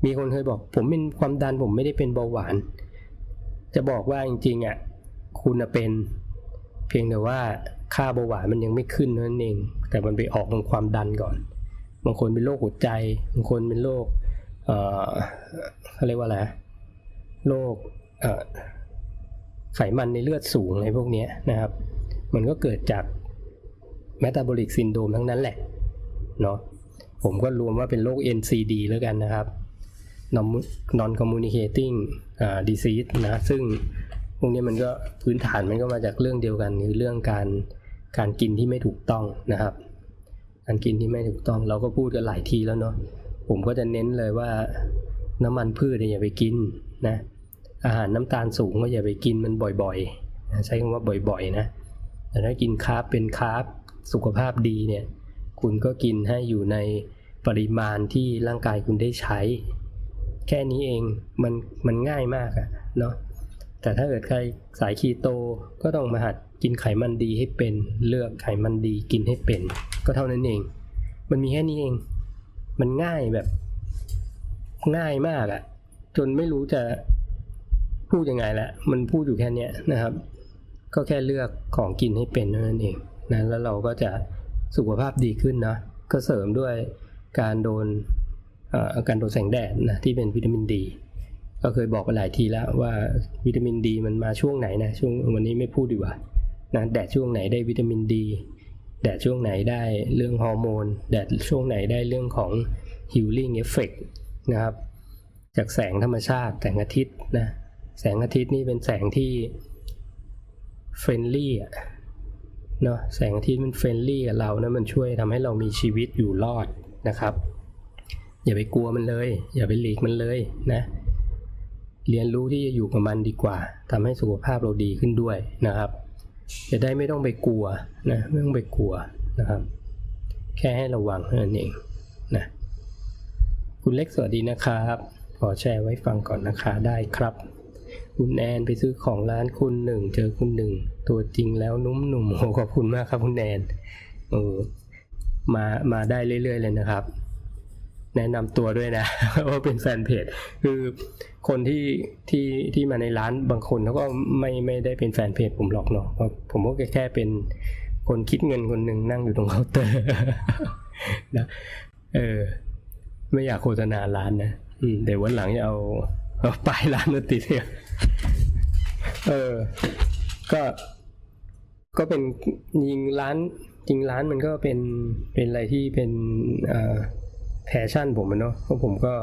มีคนเคยบอก ผมเป็นความดันผมไม่ได้เป็นเบาหวาน จะบอกว่าจริงๆอะคุณน่ะเป็นเพียงแต่ว่าค่าเบาหวานมันยังไม่ขึ้นนั่นเอง แต่มันไปออกตรงความดันก่อน บางคนเป็นโรคหัวใจ บางคนเป็นโรคเอ่อเขาเรียกว่าอะไรโรคเอ่อไขมันในเลือดสูงอะไรพวกนี้นะครับ มันก็เกิดจากเมตาบอลิกซินโดมทั้งนั้นแหละเนาะผมก็รวมว่าเป็นโรค NCD แล้วกันนะครับ non communicating disease นะซึ่งพวกนี้มันก็พื้นฐานมันก็มาจากเรื่องเดียวกันคือเรื่องการการกินที่ไม่ถูกต้องนะครับ การกินที่ไม่ถูกต้องเราก็พูดกันหลายทีแล้วเนาะผมก็จะเน้นเลยว่าน้ำมันพืชอย่าไปกินนะอาหารน้ำตาลสูงก็อย่าไปกินมันบ่อยๆ ใช้คำว่าบ่อยๆนะแต่ถ้ากินคาร์บเป็นคาร์บสุขภาพดีเนี่ยคุณก็กินให้อยู่ในปริมาณที่ร่างกายคุณได้ใช้ แค่นี้เองมันมันง่ายมากอะเนาะแต่ถ้าเกิดใครสายคีโตก็ต้องมาหัดกินไขมันดีให้เป็น เลือกไขมันดีกินให้เป็น ก็เท่านั้นเอง มันมีแค่นี้เอง มันง่ายแบบง่ายมากอะจนไม่รู้จะพูดยังไงละมันพูดอยู่แค่เนี้ยนะครับ ก็แค่เลือกของกินให้เป็นเท่านั่นเองนะแล้วเราก็จะสุขภาพดีขึ้นนะก็เสริมด้วยการโดน การโดนแสงแดดนะที่เป็นวิตามินดี ก็เคยบอกไปหลายทีแล้วว่าวิตามินดีมันมาช่วงไหนนะช่วงวันนี้ไม่พูดดีกว่านะแดดช่วงไหนได้วิตามินดี แดดช่วงไหนได้เรื่องฮอร์โมน แดดช่วงไหนได้เรื่องของ healing effect นะครับ จากแสงธรรมชาติแสงอาทิตย์นะแสงอาทิตย์นี่เป็นแสงที่ friendly อะเนาะแสงอาทิตย์มัน friendly กับเรานะมันช่วยทำให้เรามีชีวิตอยู่รอดนะครับ อย่าไปกลัวมันเลย อย่าไปหลีกมันเลยนะ เรียนรู้ที่จะอยู่กับมันดีกว่าทำให้สุขภาพเราดีขึ้นด้วยนะครับ จะได้ไม่ต้องไปกลัวนะไม่ต้องไปกลัวนะครับ แค่ให้ระวังเท่านั่นเองนะคุณเล็กสวัสดีนะครับ ขอแชร์ไว้ฟังก่อนนะคะได้ครับ คุณแอนไปซื้อของร้านคุณหนึ่งเจอคุณหนึ่งตัวจริงแล้วนุ่มหนุ่มโอ้ขอบคุณมากครับคุณแอนเออมามาได้เรื่อย ๆ เลยนะครับ แนะนำตัวด้วยนะว่าเป็นแฟนเพจคือคนที่ที่ที่มาในร้านบางคนเขาก็ไม่ไม่ได้เป็นแฟนเพจผมหรอกเนาะผมก็แค่เป็นคนคิดเงินคนหนึ่งนั่งอยู่ตรงเคาน์เตอร์นะเออ ไม่อยากโฆษณาร้านนะเดี๋ยววันหลังจะเอาเอาป้ายร้านมาติดเนี่ยเออ ก็ก็เป็นยิงร้านจริงร้านมันก็เป็นเป็นอะไรที่เป็น แพชชั่นผมเนาะเพราะผมก็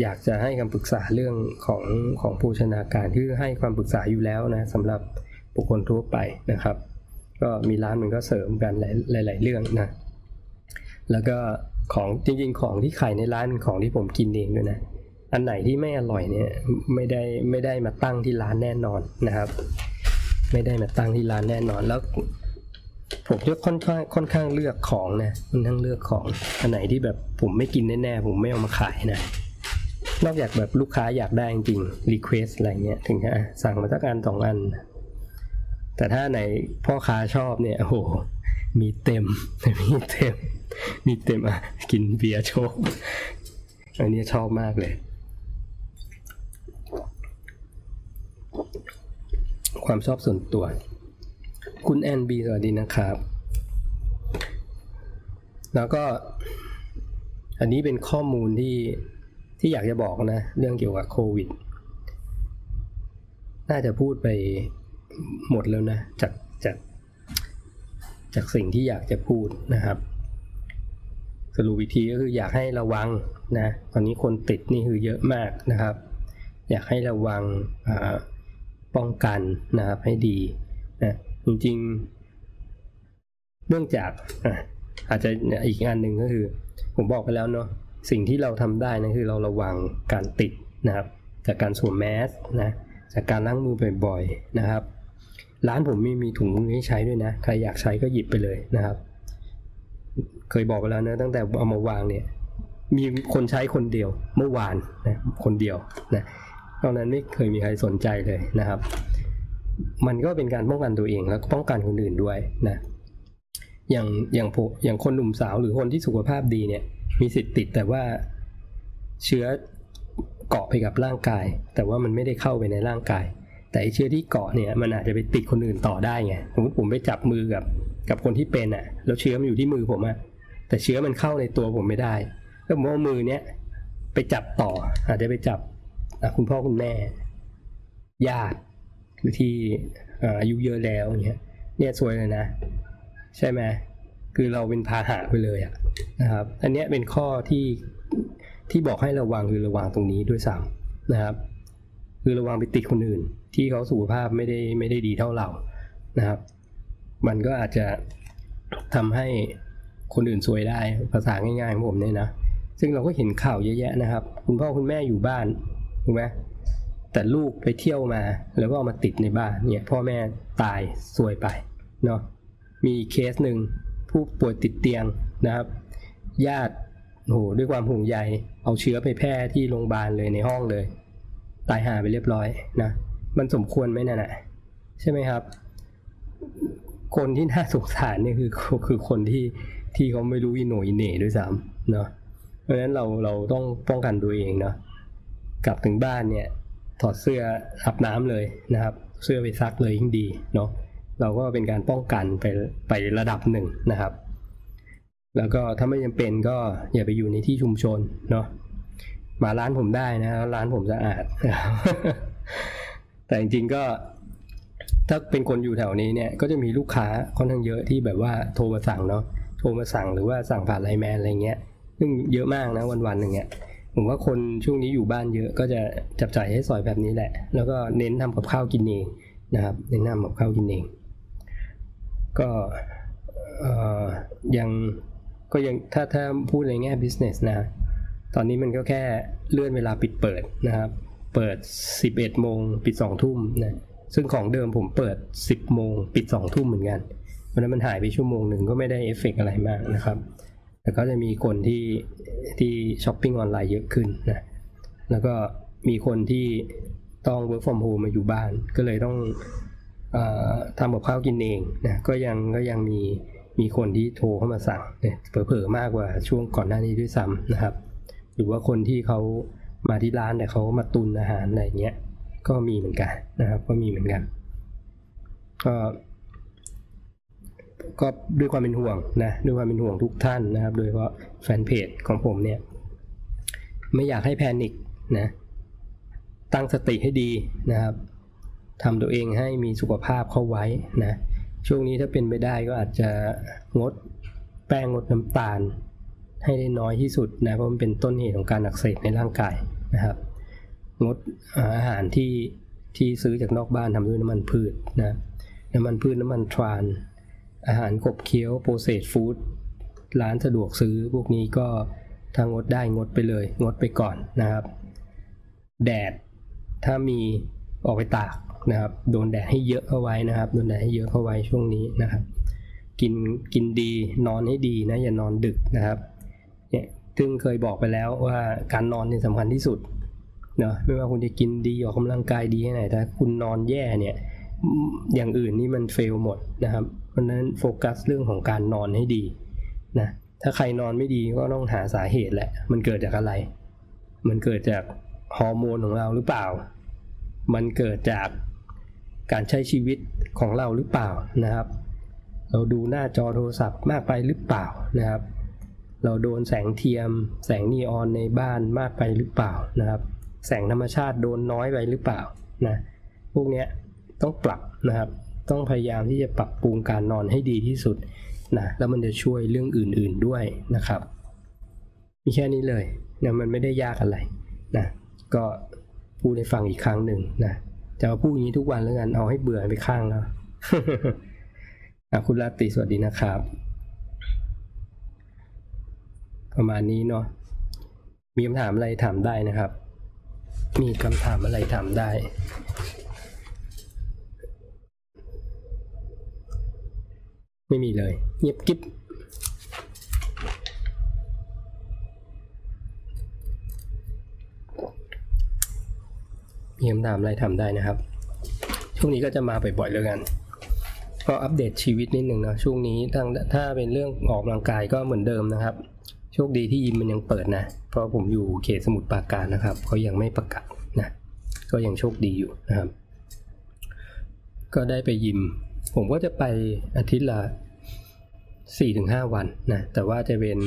อยากจะให้คำปรึกษาเรื่องของของผู้ชนาการที่ให้ความปรึกษาอยู่แล้วนะสำหรับบุคคลทั่วไปนะครับ ก็มีร้านมันก็เสริมกันหลาย ๆ เรื่องนะแล้วก็ของจริง ๆ ของที่ขายในร้านของที่ผมกินเองด้วยนะอันไหนที่ไม่อร่อยเนี่ยไม่ได้ไม่ได้มาตั้งที่ร้านแน่นอนนะครับ ไม่ได้มาตั้งที่ร้านแน่นอน แล้ว ผมจะค่อนข้างค่อนข้างเลือกของนะค่อนข้างเลือกของอันไหนที่แบบผมไม่กินแน่ๆผมไม่เอามาขายนะนอกจากแบบลูกค้าอยากได้จริง request อะไรเงี้ยถึงจะสั่งมาสักอันสองอัน แต่ถ้าไหนพ่อค้าชอบเนี่ยโอ้โหมีเต็มมีเต็ม มีเต็มอะกินเบียร์โชคอันนี้ชอบมากเลย ความชอบส่วนตัว คุณแอนบีสวัสดีนะครับ แล้วก็ อันนี้เป็นข้อมูลที่ที่อยากจะบอกนะ เรื่องเกี่ยวกับโควิด น่าจะพูดไปหมดแล้วนะ จากจากจากสิ่งที่อยากจะพูดนะครับ สรุปวิธีก็คืออยากให้ระวังนะ ตอนนี้คนติดนี่คือเยอะมากนะครับ อยากให้ระวังป้องกันนะครับให้ดีนะ จริงๆ เนื่องจากอาจจะอีกงานหนึ่งก็คือ ผมบอกไปแล้วเนาะสิ่งที่เราทำได้นะคือเราระวังการติดนะครับ จากการสวมแมสนะจากการล้างมือบ่อยๆนะครับ ร้านผมมีมีถุงมือให้ใช้ด้วยนะ ใครอยากใช้ก็หยิบไปเลยนะครับ เคยบอกไปแล้วนะตั้งแต่เอามาวางเนี่ย มีคนใช้คนเดียวเมื่อวานนะคนเดียวนะตอนนั้นไม่เคยมีใครสนใจเลยนะครับ มันก็เป็นการป้องกันตัวเองแล้วป้องกันคนอื่นด้วยนะอย่างอย่างผอย่างคนหนุ่มสาวหรือคนที่สุขภาพดีเนี่ย มีสิทธิ์ติดแต่ว่าเชื้อเกาะไปกับร่างกาย แต่ว่ามันไม่ได้เข้าไปในร่างกาย แต่เชื้อที่เกาะเนี่ยมันอาจจะไปติดคนอื่นต่อได้ไงสมมติผมไปจับมือกับกับคนที่เป็นอะ แล้วเชื้อมันอยู่ที่มือผมอะแต่เชื้อมันเข้าในตัวผมไม่ได้ก็มอามือเนี้ยไปจับต่อ อาจจะไปจับคุณพ่อคุณแม่ญาติ หรือที่อายุเยอะแล้วเงี้ยเนี่ยสวยเลยนะ ใช่ไหมคือเราเป็นพาหะไปเลยอะนะครับ อันนี้เป็นข้อที่ที่บอกให้ระวังคือระวังตรงนี้ด้วยซ้ำนะครับ คือระวังไปติดคนอื่น ที่เขาสุขภาพไม่ได้ไม่ได้ดีเท่าเรานะครับ มันก็อาจจะทำให้คนอื่นซวยได้ภาษาง่ายๆของผมเนี่ยนะซึ่งเราก็เห็นข่าวเยอะแยะนะครับ คุณพ่อคุณแม่อยู่บ้านถูกไหม แต่ลูกไปเที่ยวมา แล้วก็เอามาติดในบ้านเนี่ยพ่อแม่ตายซวยไปเนาะมีเคสหนึ่งผู้ป่วยติดเตียงนะครับ ญาติโหด้วยความห่วงใยเอาเชื้อไปแพร่ที่โรงพยาบาลเลยในห้องเลย ตายหาไปเรียบร้อยนะมันสมควรไหมนั่นะใช่ไหมครับ คนที่น่าสงสารเนี่ยคือคือคนที่ที่เขาไม่รู้อิโหนอิเหน่ด้วยซ้ำเนาะเพราะฉะนั้นเราเราต้องป้องกันตัวเองเนาะกลับถึงบ้านเนี่ย ถอดเสื้ออาบน้ำเลยนะครับ เสื้อไปซักเลยยิ่งดีเนาะเราก็เป็นการป้องกันไปไประดับหนึ่งนะครับ แล้วก็ถ้าไม่จำเป็นก็อย่าไปอยู่ในที่ชุมชนเนาะมาร้านผมได้นะร้านผมสะอาด แต่จริงๆก็ถ้าเป็นคนอยู่แถวนี้เนี่ยก็จะมีลูกค้าค่อนข้างเยอะที่แบบว่าโทรมาสั่งเนาะโทรมาสั่งหรือว่าสั่งผ่านไลน์แมนอะไรเงี้ย ซึ่งเยอะมากนะวันๆหนึ่งเนี่ย ผมว่าคนช่วงนี้อยู่บ้านเยอะก็จะจับจ่ายให้สอยแบบนี้แหละ แล้วก็เน้นทำกับข้าวกินเองนะครับ เน้นทำกับข้าวกินเอง ก็ยังก็ยังถ้าถ้าพูดในแง่ business นะ ตอนนี้มันก็แค่เลื่อนเวลาปิดเปิดนะครับ เปิด 11โมงปิด2ทุ่มนะ ซึ่งของเดิมผมเปิด 10โมงปิด2ทุ่มเหมือนกัน เพราะนั้นมันหายไปชั่วโมงหนึ่งก็ไม่ได้เอฟเฟกอะไรมากนะครับ แต่ก็จะมีคนที่ที่ช้อปปิ้งออนไลน์เยอะขึ้นนะแล้วก็มีคนที่ต้อง work from home มาอยู่บ้าน ก็เลยต้องอทำกับข้าวกินเองนะก็ยังก็ยังมีมีคนที่โทรเข้ามาสั่งเนี่ยเผลอๆมากกว่าช่วงก่อนหน้านี้ด้วยซ้ำนะครับ หรือว่าคนที่เขามาที่ร้านแต่เขามาตุนอาหารอะไรเงี้ยก็มีเหมือนกันนะครับ ก็มีเหมือนกันก็ ก็ด้วยความเป็นห่วงนะด้วยความเป็นห่วงทุกท่านนะครับ โดยเฉพาะแฟนเพจของผมเนี่ย ไม่อยากให้แพนิคนะ ตั้งสติให้ดีนะครับทำตัวเองให้มีสุขภาพเข้าไว้นะ ช่วงนี้ถ้าเป็นไปได้ก็อาจจะงดแป้งงดน้ำตาล ให้ได้น้อยที่สุดนะเพราะมันเป็นต้นเหตุของการอักเสบในร่างกายนะครับ งดอาหารที่ที่ซื้อจากนอกบ้านทำด้วยน้ำมันพืชนะน้ำมันพืชน้ำมันทราน อาหารกบเคี้ยวโปรเซสฟู้ดร้านสะดวกซื้อพวกนี้ก็ทางงดได้งดไปเลย งดไปก่อนนะครับ แดดถ้ามีออกไปตากนะครับโดนแดดให้เยอะเข้าไว้นะครับโดนแดดให้เยอะเข้าไว้ช่วงนี้นะครับ กินกินดีนอนให้ดีนะอย่านอนดึกนะครับเนี่ยซึ่งเคยบอกไปแล้วว่าการนอนเนี่ยสำคัญที่สุดเนาะไม่ว่าคุณจะกินดีออกกำลังกายดีแค่ไหนถ้าคุณนอนแย่เนี่ยอย่างอื่นนี่มันเฟลหมดนะครับ เพราะนั้นโฟกัสเรื่องของการนอนให้ดีนะถ้าใครนอนไม่ดีก็ต้องหาสาเหตุแหละ มันเกิดจากอะไร มันเกิดจากฮอร์โมนของเราหรือเปล่า มันเกิดจากการใช้ชีวิตของเราหรือเปล่านะครับ เราดูหน้าจอโทรศัพท์มากไปหรือเปล่านะครับ เราโดนแสงเทียม แสงนีออนในบ้านมากไปหรือเปล่านะครับ แสงธรรมชาติโดนน้อยไปหรือเปล่านะ พวกนี้ต้องปรับนะครับ ต้องพยายามที่จะปรับปรุงการนอนให้ดีที่สุดนะแล้วมันจะช่วยเรื่องอื่นๆด้วยนะครับ มีแค่นี้เลยนะมันไม่ได้ยากอะไรนะก็พูดให้ฟังอีกครั้งหนึ่งนะจะมาพูดอย่างนี้ทุกวันแล้วกันเอาให้เบื่อไปข้างแล้วคุณลาติสวัสดีนะครับ ประมาณนี้เนาะมีคำถามอะไรถามได้นะครับ มีคำถามอะไรถามได้ ไม่มีเลย เงียบกิ๊บมีคำถามอะไรทำได้นะครับ ช่วงนี้ก็จะมาบ่อยๆแล้วกัน ก็อัปเดตชีวิตนิดหนึ่งนะช่วงนี้ทั้งถ้าเป็นเรื่องออกกำลังกายก็เหมือนเดิมนะครับ โชคดีที่ยิมมันยังเปิดนะ เพราะผมอยู่เขตสมุทรปราการนะครับเขายังไม่ประกาศนะ ก็ยังโชคดีอยู่นะครับ ก็ได้ไปยิม ผมก็จะไปอาทิตย์ละสี่ถึงห้าวันนะแต่ว่าจะเป็น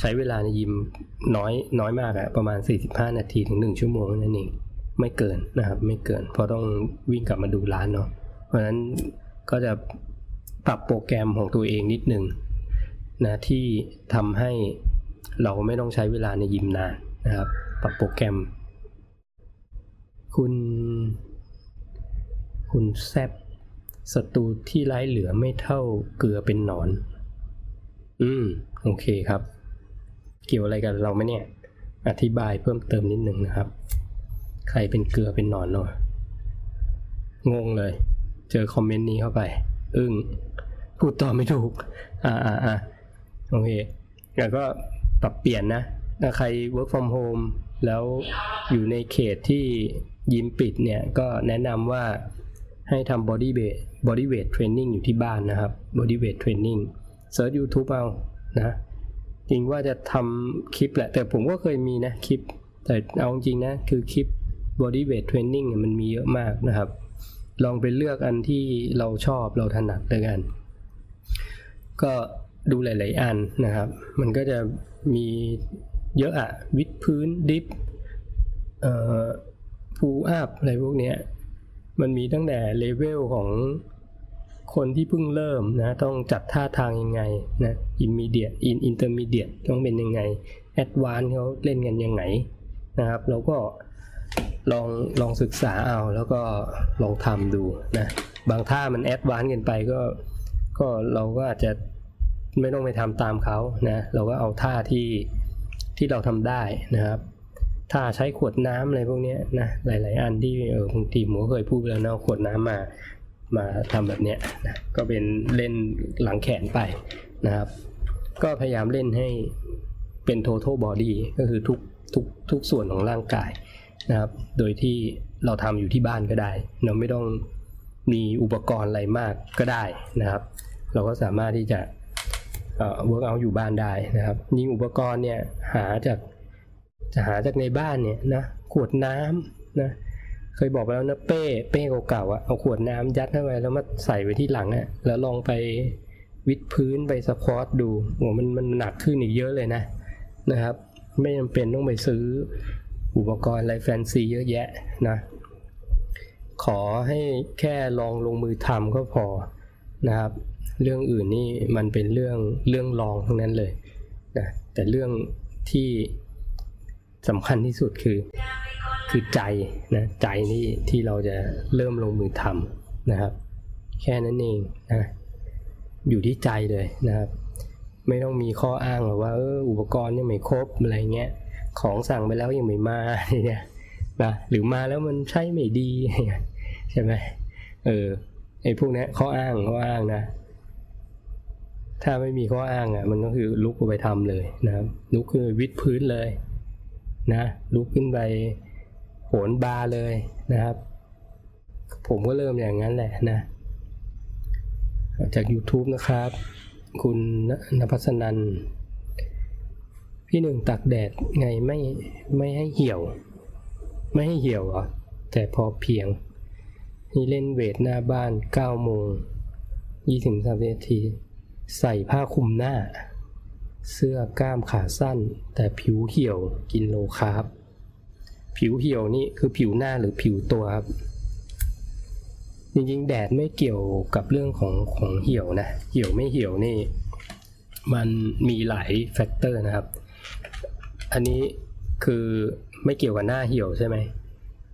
ใช้เวลาในยิมน้อยน้อยมากอะประมาณ 45 นาทีถึง 1 ชั่วโมงนั่นเองไม่เกินนะครับ ไม่เกิน เพราะต้องวิ่งกลับมาดูร้านเนาะเพราะฉะนั้นก็จะปรับโปรแกรมของตัวเองนิดนึงนะที่ทำให้เราไม่ต้องใช้เวลาในยิมนานนะครับ ปรับโปรแกรม คุณ คุณแซบ ศัตรูที่ไร้เหลือไม่เท่าเกลือเป็นหนอน อืม โอเคครับ เกี่ยวอะไรกันเราไหมเนี่ย อธิบายเพิ่มเติมนิดนึงนะครับ ใครเป็นเกลือเป็นหนอนเนาะงงเลย เจอคอมเมนต์นี้เข้าไป อึ้งพูดต่อไม่ถูก อ่าอ่าอ่าโอเค แล้วก็ปรับเปลี่ยนนะถ้าใคร work from home แล้วอยู่ในเขตที่ยิมปิดเนี่ย ก็แนะนำว่าให้ทำ body weight body weight training อยู่ที่บ้านนะครับ body weight training เซิร์ช YouTube เอานะจริงว่าจะทำคลิปแหละ แต่ผมก็เคยมีนะคลิป แต่เอาจริงนะ คือคลิป body weight training เนี่ยมันมีเยอะมากนะครับ ลองไปเลือกอันที่เราชอบเราถนัดด้วยกัน ก็ดูหลาย ๆ อันนะครับ มันก็จะมีเยอะอะวิดพื้นดิฟเอ่อพูอัพอะไรพวกเนี้ยมันมีตั้งแต่เลเวลของ คนที่เพิ่งเริ่มนะต้องจัดท่าทางยังไงนะ immediate in intermediate ต้องเป็นยังไง advance เขาเล่นกันยังไงนะครับแล้วก็ลองลองศึกษาเอาแล้วก็ลองทำดูนะบางท่ามันแอดวานเกินไปก็ก็เราก็อาจจะไม่ต้องไปทำตามเขานะเราก็เอาท่าที่ที่เราทำได้นะครับถ้าใช้ขวดน้ำอะไรพวกนี้นะหลาย ๆ อันที่เออบางทีผมก็เคยพูดไปแล้วนะเอาขวดน้ำมา มาทำแบบเนี้ยนะก็เป็นเล่นหลังแขนไปนะครับ ก็พยายามเล่นให้เป็น total body ก็คือทุกทุกทุกส่วนของร่างกายนะครับ โดยที่เราทำอยู่ที่บ้านก็ได้ เราไม่ต้องมีอุปกรณ์อะไรมากก็ได้นะครับ เราก็สามารถที่จะเอ่อ work out อยู่บ้านได้นะครับยิ่งอุปกรณ์เนี่ยหาจากจะหาจากในบ้านเนี่ยนะขวดน้ำนะ เคยบอกไปแล้วนะเป้เป้เก่าๆอะเอาขวดน้ำยัดเข้าไปแล้วมาใส่ไว้ที่หลังอะแล้วลองไปวิดพื้นไปสควอตดูโหมันมันหนักขึ้นอีกเยอะเลยนะนะครับ ไม่จำเป็นต้องไปซื้ออุปกรณ์อะไรแฟนซีเยอะแยะนะขอให้แค่ลองลงมือทำก็พอนะครับ เรื่องอื่นนี่มันเป็นเรื่องเรื่องรองทั้งนั้นเลยนะแต่เรื่องที่สำคัญที่สุดคือ คือใจนะใจนี่ที่เราจะเริ่มลงมือทำนะครับ แค่นั้นเองนะอยู่ที่ใจเลยนะครับ ไม่ต้องมีข้ออ้างหรอกว่าอออุปกรณ์ยังไม่ครบอะไรเงี้ยของสั่งไปแล้วยังไม่มาเนี่ยนะหรือมาแล้วมันใช่ไม่ดีใช่ไหมเออไอ้พวกนี้ข้ออ้างข้ออ้างนะ ถ้าไม่มีข้ออ้างอะ มันก็คือลุกไปทำเลยนะครับลุกขึ้นไปวิดพื้นเลยนะลุกขึ้นไป โหนบาร์เลยนะครับ ผมก็เริ่มอย่างนั้นแหละนะ จาก YouTube นะครับ คุณนภัสนัน พี่หนึ่งตักแดดไงไม่ไม่ให้เหี่ยว ไม่ให้เหี่ยวเหรอ แต่พอเพียง นี่เล่น weight หน้าบ้าน9โมง20 30นาที ใส่ผ้าคลุมหน้า เสื้อกล้ามขาสั้น แต่ผิวเหี่ยวกิน low carb ผิวเหี่ยวนี่คือผิวหน้าหรือผิวตัวครับจริงๆแดดไม่เกี่ยวกับเรื่องของของเหี่ยวนะเหี่ยวไม่เหี่ยวนี่มันมีหลาย factor นะครับ อันนี้คือไม่เกี่ยวกับหน้าเหี่ยวใช่ไหม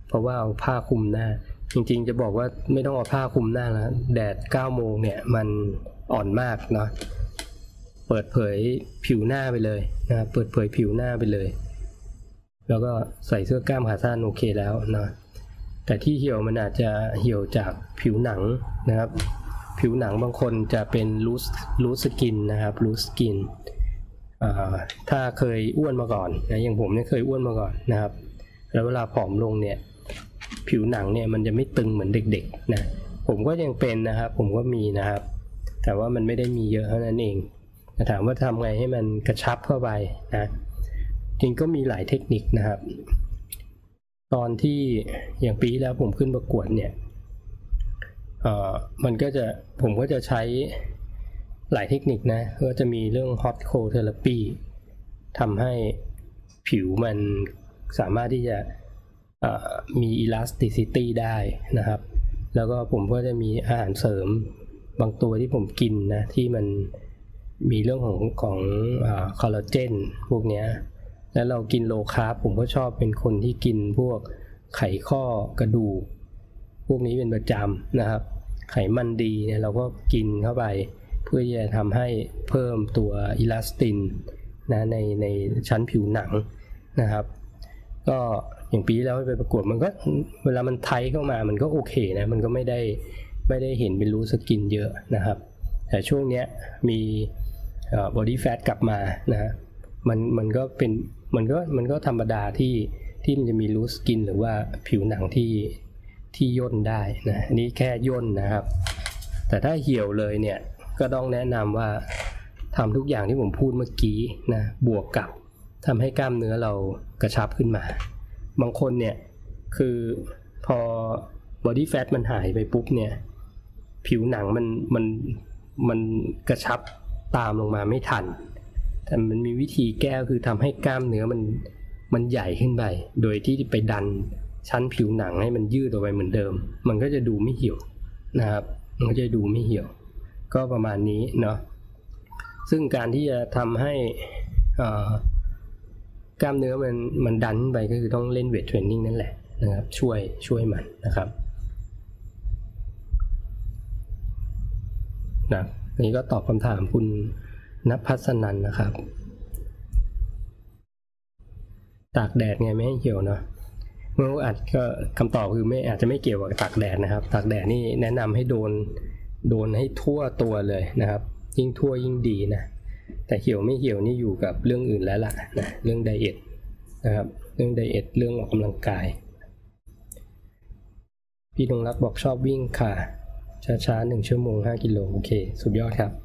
เพราะว่าเอาผ้าคลุมหน้า จริงๆจะบอกว่าไม่ต้องเอาผ้าคลุมหน้าแล้วแดด9โมงเนี่ยมันอ่อนมากเนาะเปิดเผยผิวหน้าไปเลยนะเปิดเผยผิวหน้าไปเลย แล้วก็ใส่เสื้อกล้ามขาสั้นโอเคแล้วนะแต่ที่เหี่ยวมันอาจจะเหี่ยวจากผิวหนังนะครับ ผิวหนังบางคนจะเป็น loose loose skin นะครับ loose skinถ้าเคยอ้วนมาก่อนนะอย่างผมเนี่ยเคยอ้วนมาก่อนนะครับ แล้วเวลาผอมลงเนี่ยผิวหนังเนี่ยมันจะไม่ตึงเหมือนเด็กๆนะผมก็ยังเป็นนะครับ ผมก็มีนะครับ แต่ว่ามันไม่ได้มีเยอะเท่านั้นเองถามว่าทำไงให้มันกระชับเข้าไปนะ จริงก็มีหลายเทคนิคนะครับ ตอนที่อย่างปีแล้วผมขึ้นประกวดเนี่ยเอ่อมันก็จะผมก็จะใช้หลายเทคนิคนะ ก็จะมีเรื่อง hot cold therapy ทำให้ผิวมันสามารถที่จะเอ่อมี elasticity ได้นะครับ แล้วก็ผมก็จะมีอาหารเสริมบางตัวที่ผมกินนะ ที่มันมีเรื่องของของคอลลาเจนพวกเนี้ย แล้วเรากินโลคาร์บผมก็ชอบเป็นคนที่กินพวกไขข้อกระดูกพวกนี้เป็นประจำนะครับ ไขมันดีเนี่ยเราก็กินเข้าไป เพื่อจะทำให้เพิ่มตัวอิลาสตินนะในในชั้นผิวหนังนะครับ ก็อย่างปีแล้วไปประกวดมันก็เวลามัน tight เข้ามามันก็โอเคนะมันก็ไม่ได้ไม่ได้เห็นเป็น loose skin เยอะนะครับ แต่ช่วงเนี้ยมี body fat กลับมานะมันมันก็เป็น มันก็มันก็ธรรมดาที่ที่มันจะมีรูสกินหรือว่าผิวหนังที่ที่ย่นได้นะอันนี้แค่ย่นนะครับ แต่ถ้าเหี่ยวเลยเนี่ยก็ต้องแนะนำว่าทำทุกอย่างที่ผมพูดเมื่อกี้นะบวกกับทำให้กล้ามเนื้อเรากระชับขึ้นมา บางคนเนี่ยคือพอบอดี้แฟทมันหายไปปุ๊บเนี่ยผิวหนังมันมันมันกระชับตามลงมาไม่ทัน แต่มันมีวิธีแก้คือทำให้กล้ามเนื้อมันมันใหญ่ขึ้นไป โดยที่ไปดันชั้นผิวหนังให้มันยืดออกไปเหมือนเดิม มันก็จะดูไม่เหี่ยวนะครับ มันก็จะดูไม่เหี่ยว ก็ประมาณนี้เนาะ ซึ่งการที่จะทำให้กล้ามเนื้อมันมันดันไปก็คือต้องเล่นเวทเทรนนิ่งนั่นแหละนะครับช่วยช่วยมันนะครับนะนี้ก็ตอบคำถามคุณ นภัสนันนะครับ ตากแดดไงไม่ให้เหี่ยวเนาะเมื่ออาจก็คำตอบคือไม่อาจจะไม่เกี่ยวกับตากแดดนะครับ ตากแดดนี่แนะนำให้โดนโดนให้ทั่วตัวเลยนะครับ ยิ่งทั่วยิ่งดีนะแต่เหี่ยวไม่เหี่ยวนี่อยู่กับเรื่องอื่นแล้วล่ะนะเรื่องไดเอทนะครับเรื่องไดเอทเรื่องออกกำลังกาย พี่ดงรักบอกชอบวิ่งค่ะช้าๆหนึ่งชั่วโมงห้ากิโลโอเค สุดยอดครับ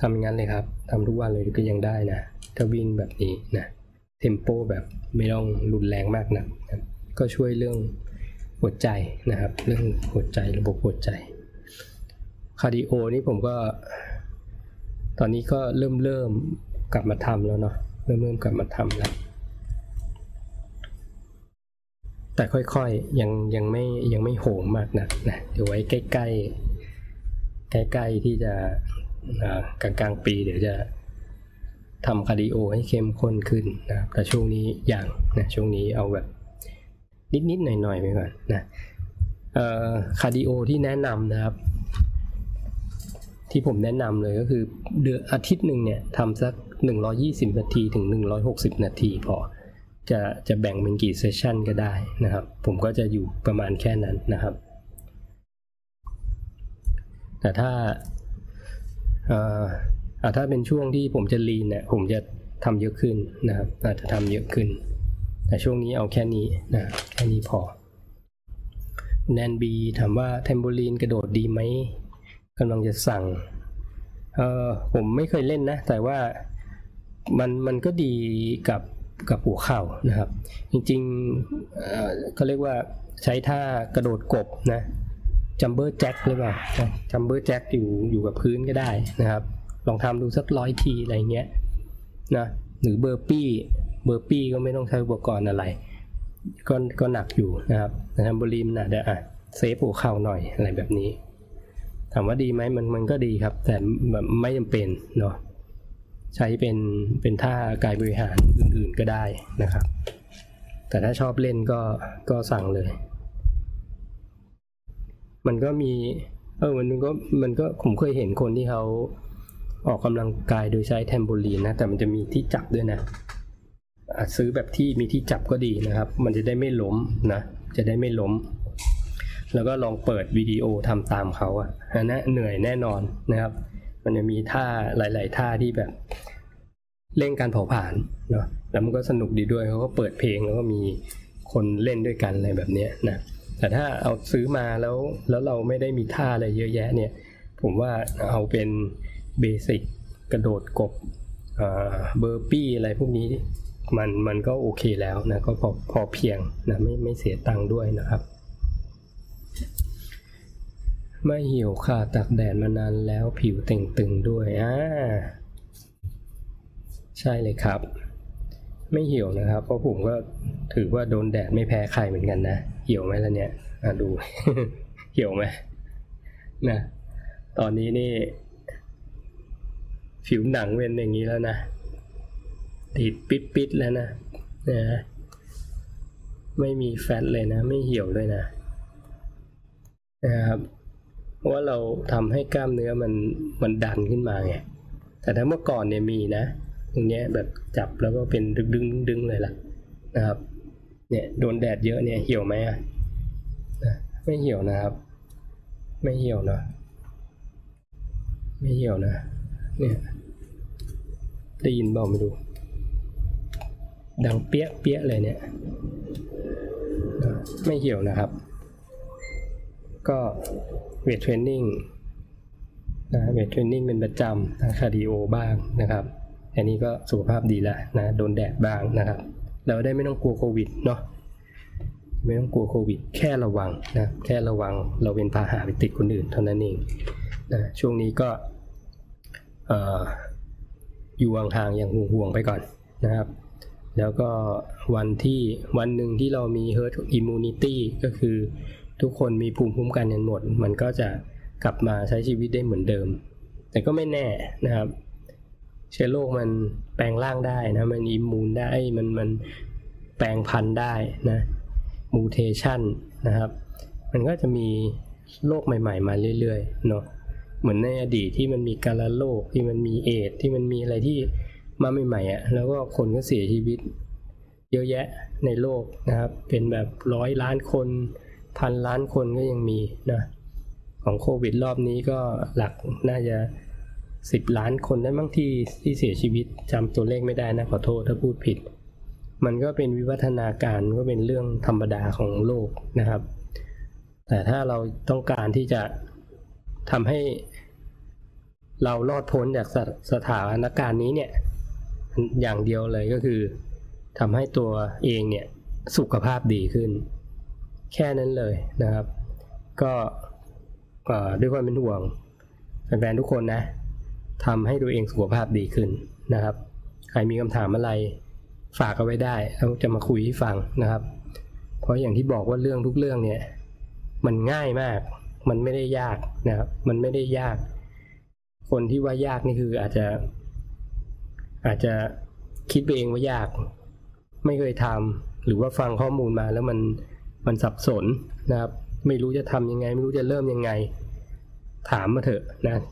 ทำงั้นเลยครับทำทุกวันเลยก็ยังได้นะถ้าวิ่งแบบนี้นะ tempo แบบไม่ต้องรุนแรงมากนะก็ช่วยเรื่องหัวใจนะครับ เรื่องหัวใจระบบหัวใจ cardio นี่ผมก็ ตอนนี้ก็เริ่มเริ่มกลับมาทำแล้วเนาะเริ่มเริ่มกลับมาทำแล้วแต่ค่อยๆ ยังยังไม่ยังไม่โหมมากนะนะเดี๋ยวไว้ใกล้ๆใกล้ๆที่จะ กลางกลางปีเดี๋ยวจะทำ cardio ให้เข้มข้นขึ้นนะครับแต่ช่วงนี้อย่างนะช่วงนี้เอาแบบนิดๆหน่อยๆไปก่อนนะ cardio ที่แนะนำนะครับ ที่ผมแนะนำเลยก็คือเดือนอาทิตย์หนึ่งเนี่ยทำสัก 120 นาทีถึง 160 นาทีพอจะจะแบ่งเป็นกี่เซสชันก็ได้นะครับ ผมก็จะอยู่ประมาณแค่นั้นนะครับ แต่ถ้าอ่า ถ้าเป็นช่วงที่ผมจะลีนเนี่ยผมจะทำเยอะขึ้นนะครับอาจจะทำเยอะขึ้น แต่ช่วงนี้เอาแค่นี้นะแค่นี้พอแนนบีถามว่าเทมโบลีนกระโดดดีไหมกำลังจะสั่งเออผมไม่เคยเล่นนะ แต่ว่ามันมันก็ดีกับกับหัวเข่านะครับ จริงๆเขาเรียกว่าใช้ท่ากระโดดกบนะ jumping jack หรือเปล่า jumping jack อยู่อยู่กับพื้นก็ได้นะครับ ลองทำดูสักร้อยทีอะไรเงี้ยนะหรือ burpee burpee ก็ไม่ต้องใช้อุปกรณ์อะไร ก็ก็หนักอยู่นะครับทำบรีมนะเดี๋ยวอะเซฟหัวเข่าหน่อยอะไรแบบนี้ถามว่าดีไหมมันมันก็ดีครับ แต่แบบไม่จำเป็นเนาะใช้เป็นเป็นท่ากายบริหารอื่นๆก็ได้นะครับ แต่ถ้าชอบเล่นก็ก็สั่งเลย มันก็มี เออมันก็มันก็ผมเคยเห็นคนที่เขาออกกำลังกายโดยใช้แทมโบลีนนะ แต่มันจะมีที่จับด้วยนะซื้อแบบที่มีที่จับก็ดีนะครับ มันจะได้ไม่ล้มนะ จะได้ไม่ล้ม แล้วก็ลองเปิดวิดีโอทำตามเขาอะนะเหนื่อยแน่นอนนะครับ มันจะมีท่าหลาย ๆ ท่าที่แบบเล่นการเผาผลาญเนาะแล้วมันก็สนุกดีด้วยเขาก็เปิดเพลงแล้วก็มีคนเล่นด้วยกันอะไรแบบนี้นะ แต่ถ้าเอาซื้อมาแล้วแล้วเราไม่ได้มีท่าอะไรเยอะแยะเนี่ย ผมว่าเอาเป็นเบสิกกระโดดกบเบอร์ปี้อะไรพวกนี้มันมันก็โอเคแล้วนะก็พอพอเพียงนะไม่ไม่เสียตังค์ด้วยนะครับ ไม่หิวค่ะตักแดดมานานแล้วผิวเต่งตึงด้วยอ่าใช่เลยครับ ไม่หิวนะครับ เพราะผมก็ถือว่าโดนแดดไม่แพ้ใครเหมือนกันนะ เหี่ยวไหมล่ะเนี่ยอะดู เหี่ยวไหมนะตอนนี้นี่ ผิวหนังเป็นอย่างนี้แล้วนะติดปิดปิดแล้วนะนะไม่มีแฟตเลยนะ ไม่เหี่ยวเลยนะนะครับเพราะว่าเราทำให้กล้ามเนื้อมันมันดันขึ้นมาไงแต่ถ้าเมื่อก่อนเนี่ยมีนะตรงเนี้ยแบบจับแล้วก็เป็นดึงดึงดึงเลยล่ะนะครับ เนี่ยโดนแดดเยอะเนี่ยเหี่ยวไหมอะไม่เหี่ยวนะครับ ไม่เหี่ยวนะไม่เหี่ยวนะ เนี่ยได้ยินเปล่าไม่รู้ดังเปี้ยเปี้ยเลยเนี่ยไม่เหี่ยวนะครับ ก็ weight training นะ weight training เป็นประจำนะ cardio บ้างนะครับ อันนี้ก็สุขภาพดีแล้วนะ โดนแดดบ้างนะครับ เราได้ไม่ต้องกลัวโควิดเนาะไม่ต้องกลัวโควิด แค่ระวังนะแค่ระวังเราเป็นพาหะไปติดคนอื่นเท่านั้นเองนะช่วงนี้ก็อออยู่ห่างๆอย่างห่วงๆไปก่อนนะครับ แล้วก็วันที่วันหนึ่งที่เรามี herd immunity ก็คือทุกคนมีภูมิคุ้มกันกันหมด มันก็จะกลับมาใช้ชีวิตได้เหมือนเดิม แต่ก็ไม่แน่นะครับ เชื้อโรคมันแปลงร่างได้นะมันอิมมูนได้มันมันแปลงพันธุ์ได้นะมูเทชันนะครับ มันก็จะมีโรคใหม่ ๆ มาเรื่อยๆเนาะเหมือนในอดีตที่มันมีการละโรคที่มันมีเอดที่มันมีอะไรที่มาใหม่ๆอะแล้วก็คนก็เสียชีวิต เยอะแยะในโลกนะครับ เป็นแบบร้อยล้านคนพันล้านคนก็ยังมีนะของโควิดรอบนี้ก็หลักน่าจะ สิบล้านคนได้มั้งที่ที่เสียชีวิตจำตัวเลขไม่ได้นะขอโทษถ้าพูดผิด มันก็เป็นวิวัฒนาการก็เป็นเรื่องธรรมดาของโลกนะครับ แต่ถ้าเราต้องการที่จะทำให้เรารอดพ้นจากสถสถานการณ์นี้เนี่ยอย่างเดียวเลยก็คือทำให้ตัวเองเนี่ยสุขภาพดีขึ้น แค่นั้นเลยนะครับ ก็ด้วยความเป็นห่วงแฟนๆทุกคนนะ ทำให้ตัวเองสุขภาพดีขึ้นนะครับ ใครมีคำถามอะไรฝากเอาไว้ได้แล้วจะมาคุยให้ฟังนะครับ เพราะอย่างที่บอกว่าเรื่องทุกเรื่องเนี่ย มันง่ายมาก มันไม่ได้ยากนะครับ มันไม่ได้ยาก คนที่ว่ายากนี่คืออาจจะ อาจจะคิดไปเองว่ายาก ไม่เคยทำหรือว่าฟังข้อมูลมาแล้วมันมันสับสนนะครับ ไม่รู้จะทำยังไง ไม่รู้จะเริ่มยังไง ถามมาเถอะนะ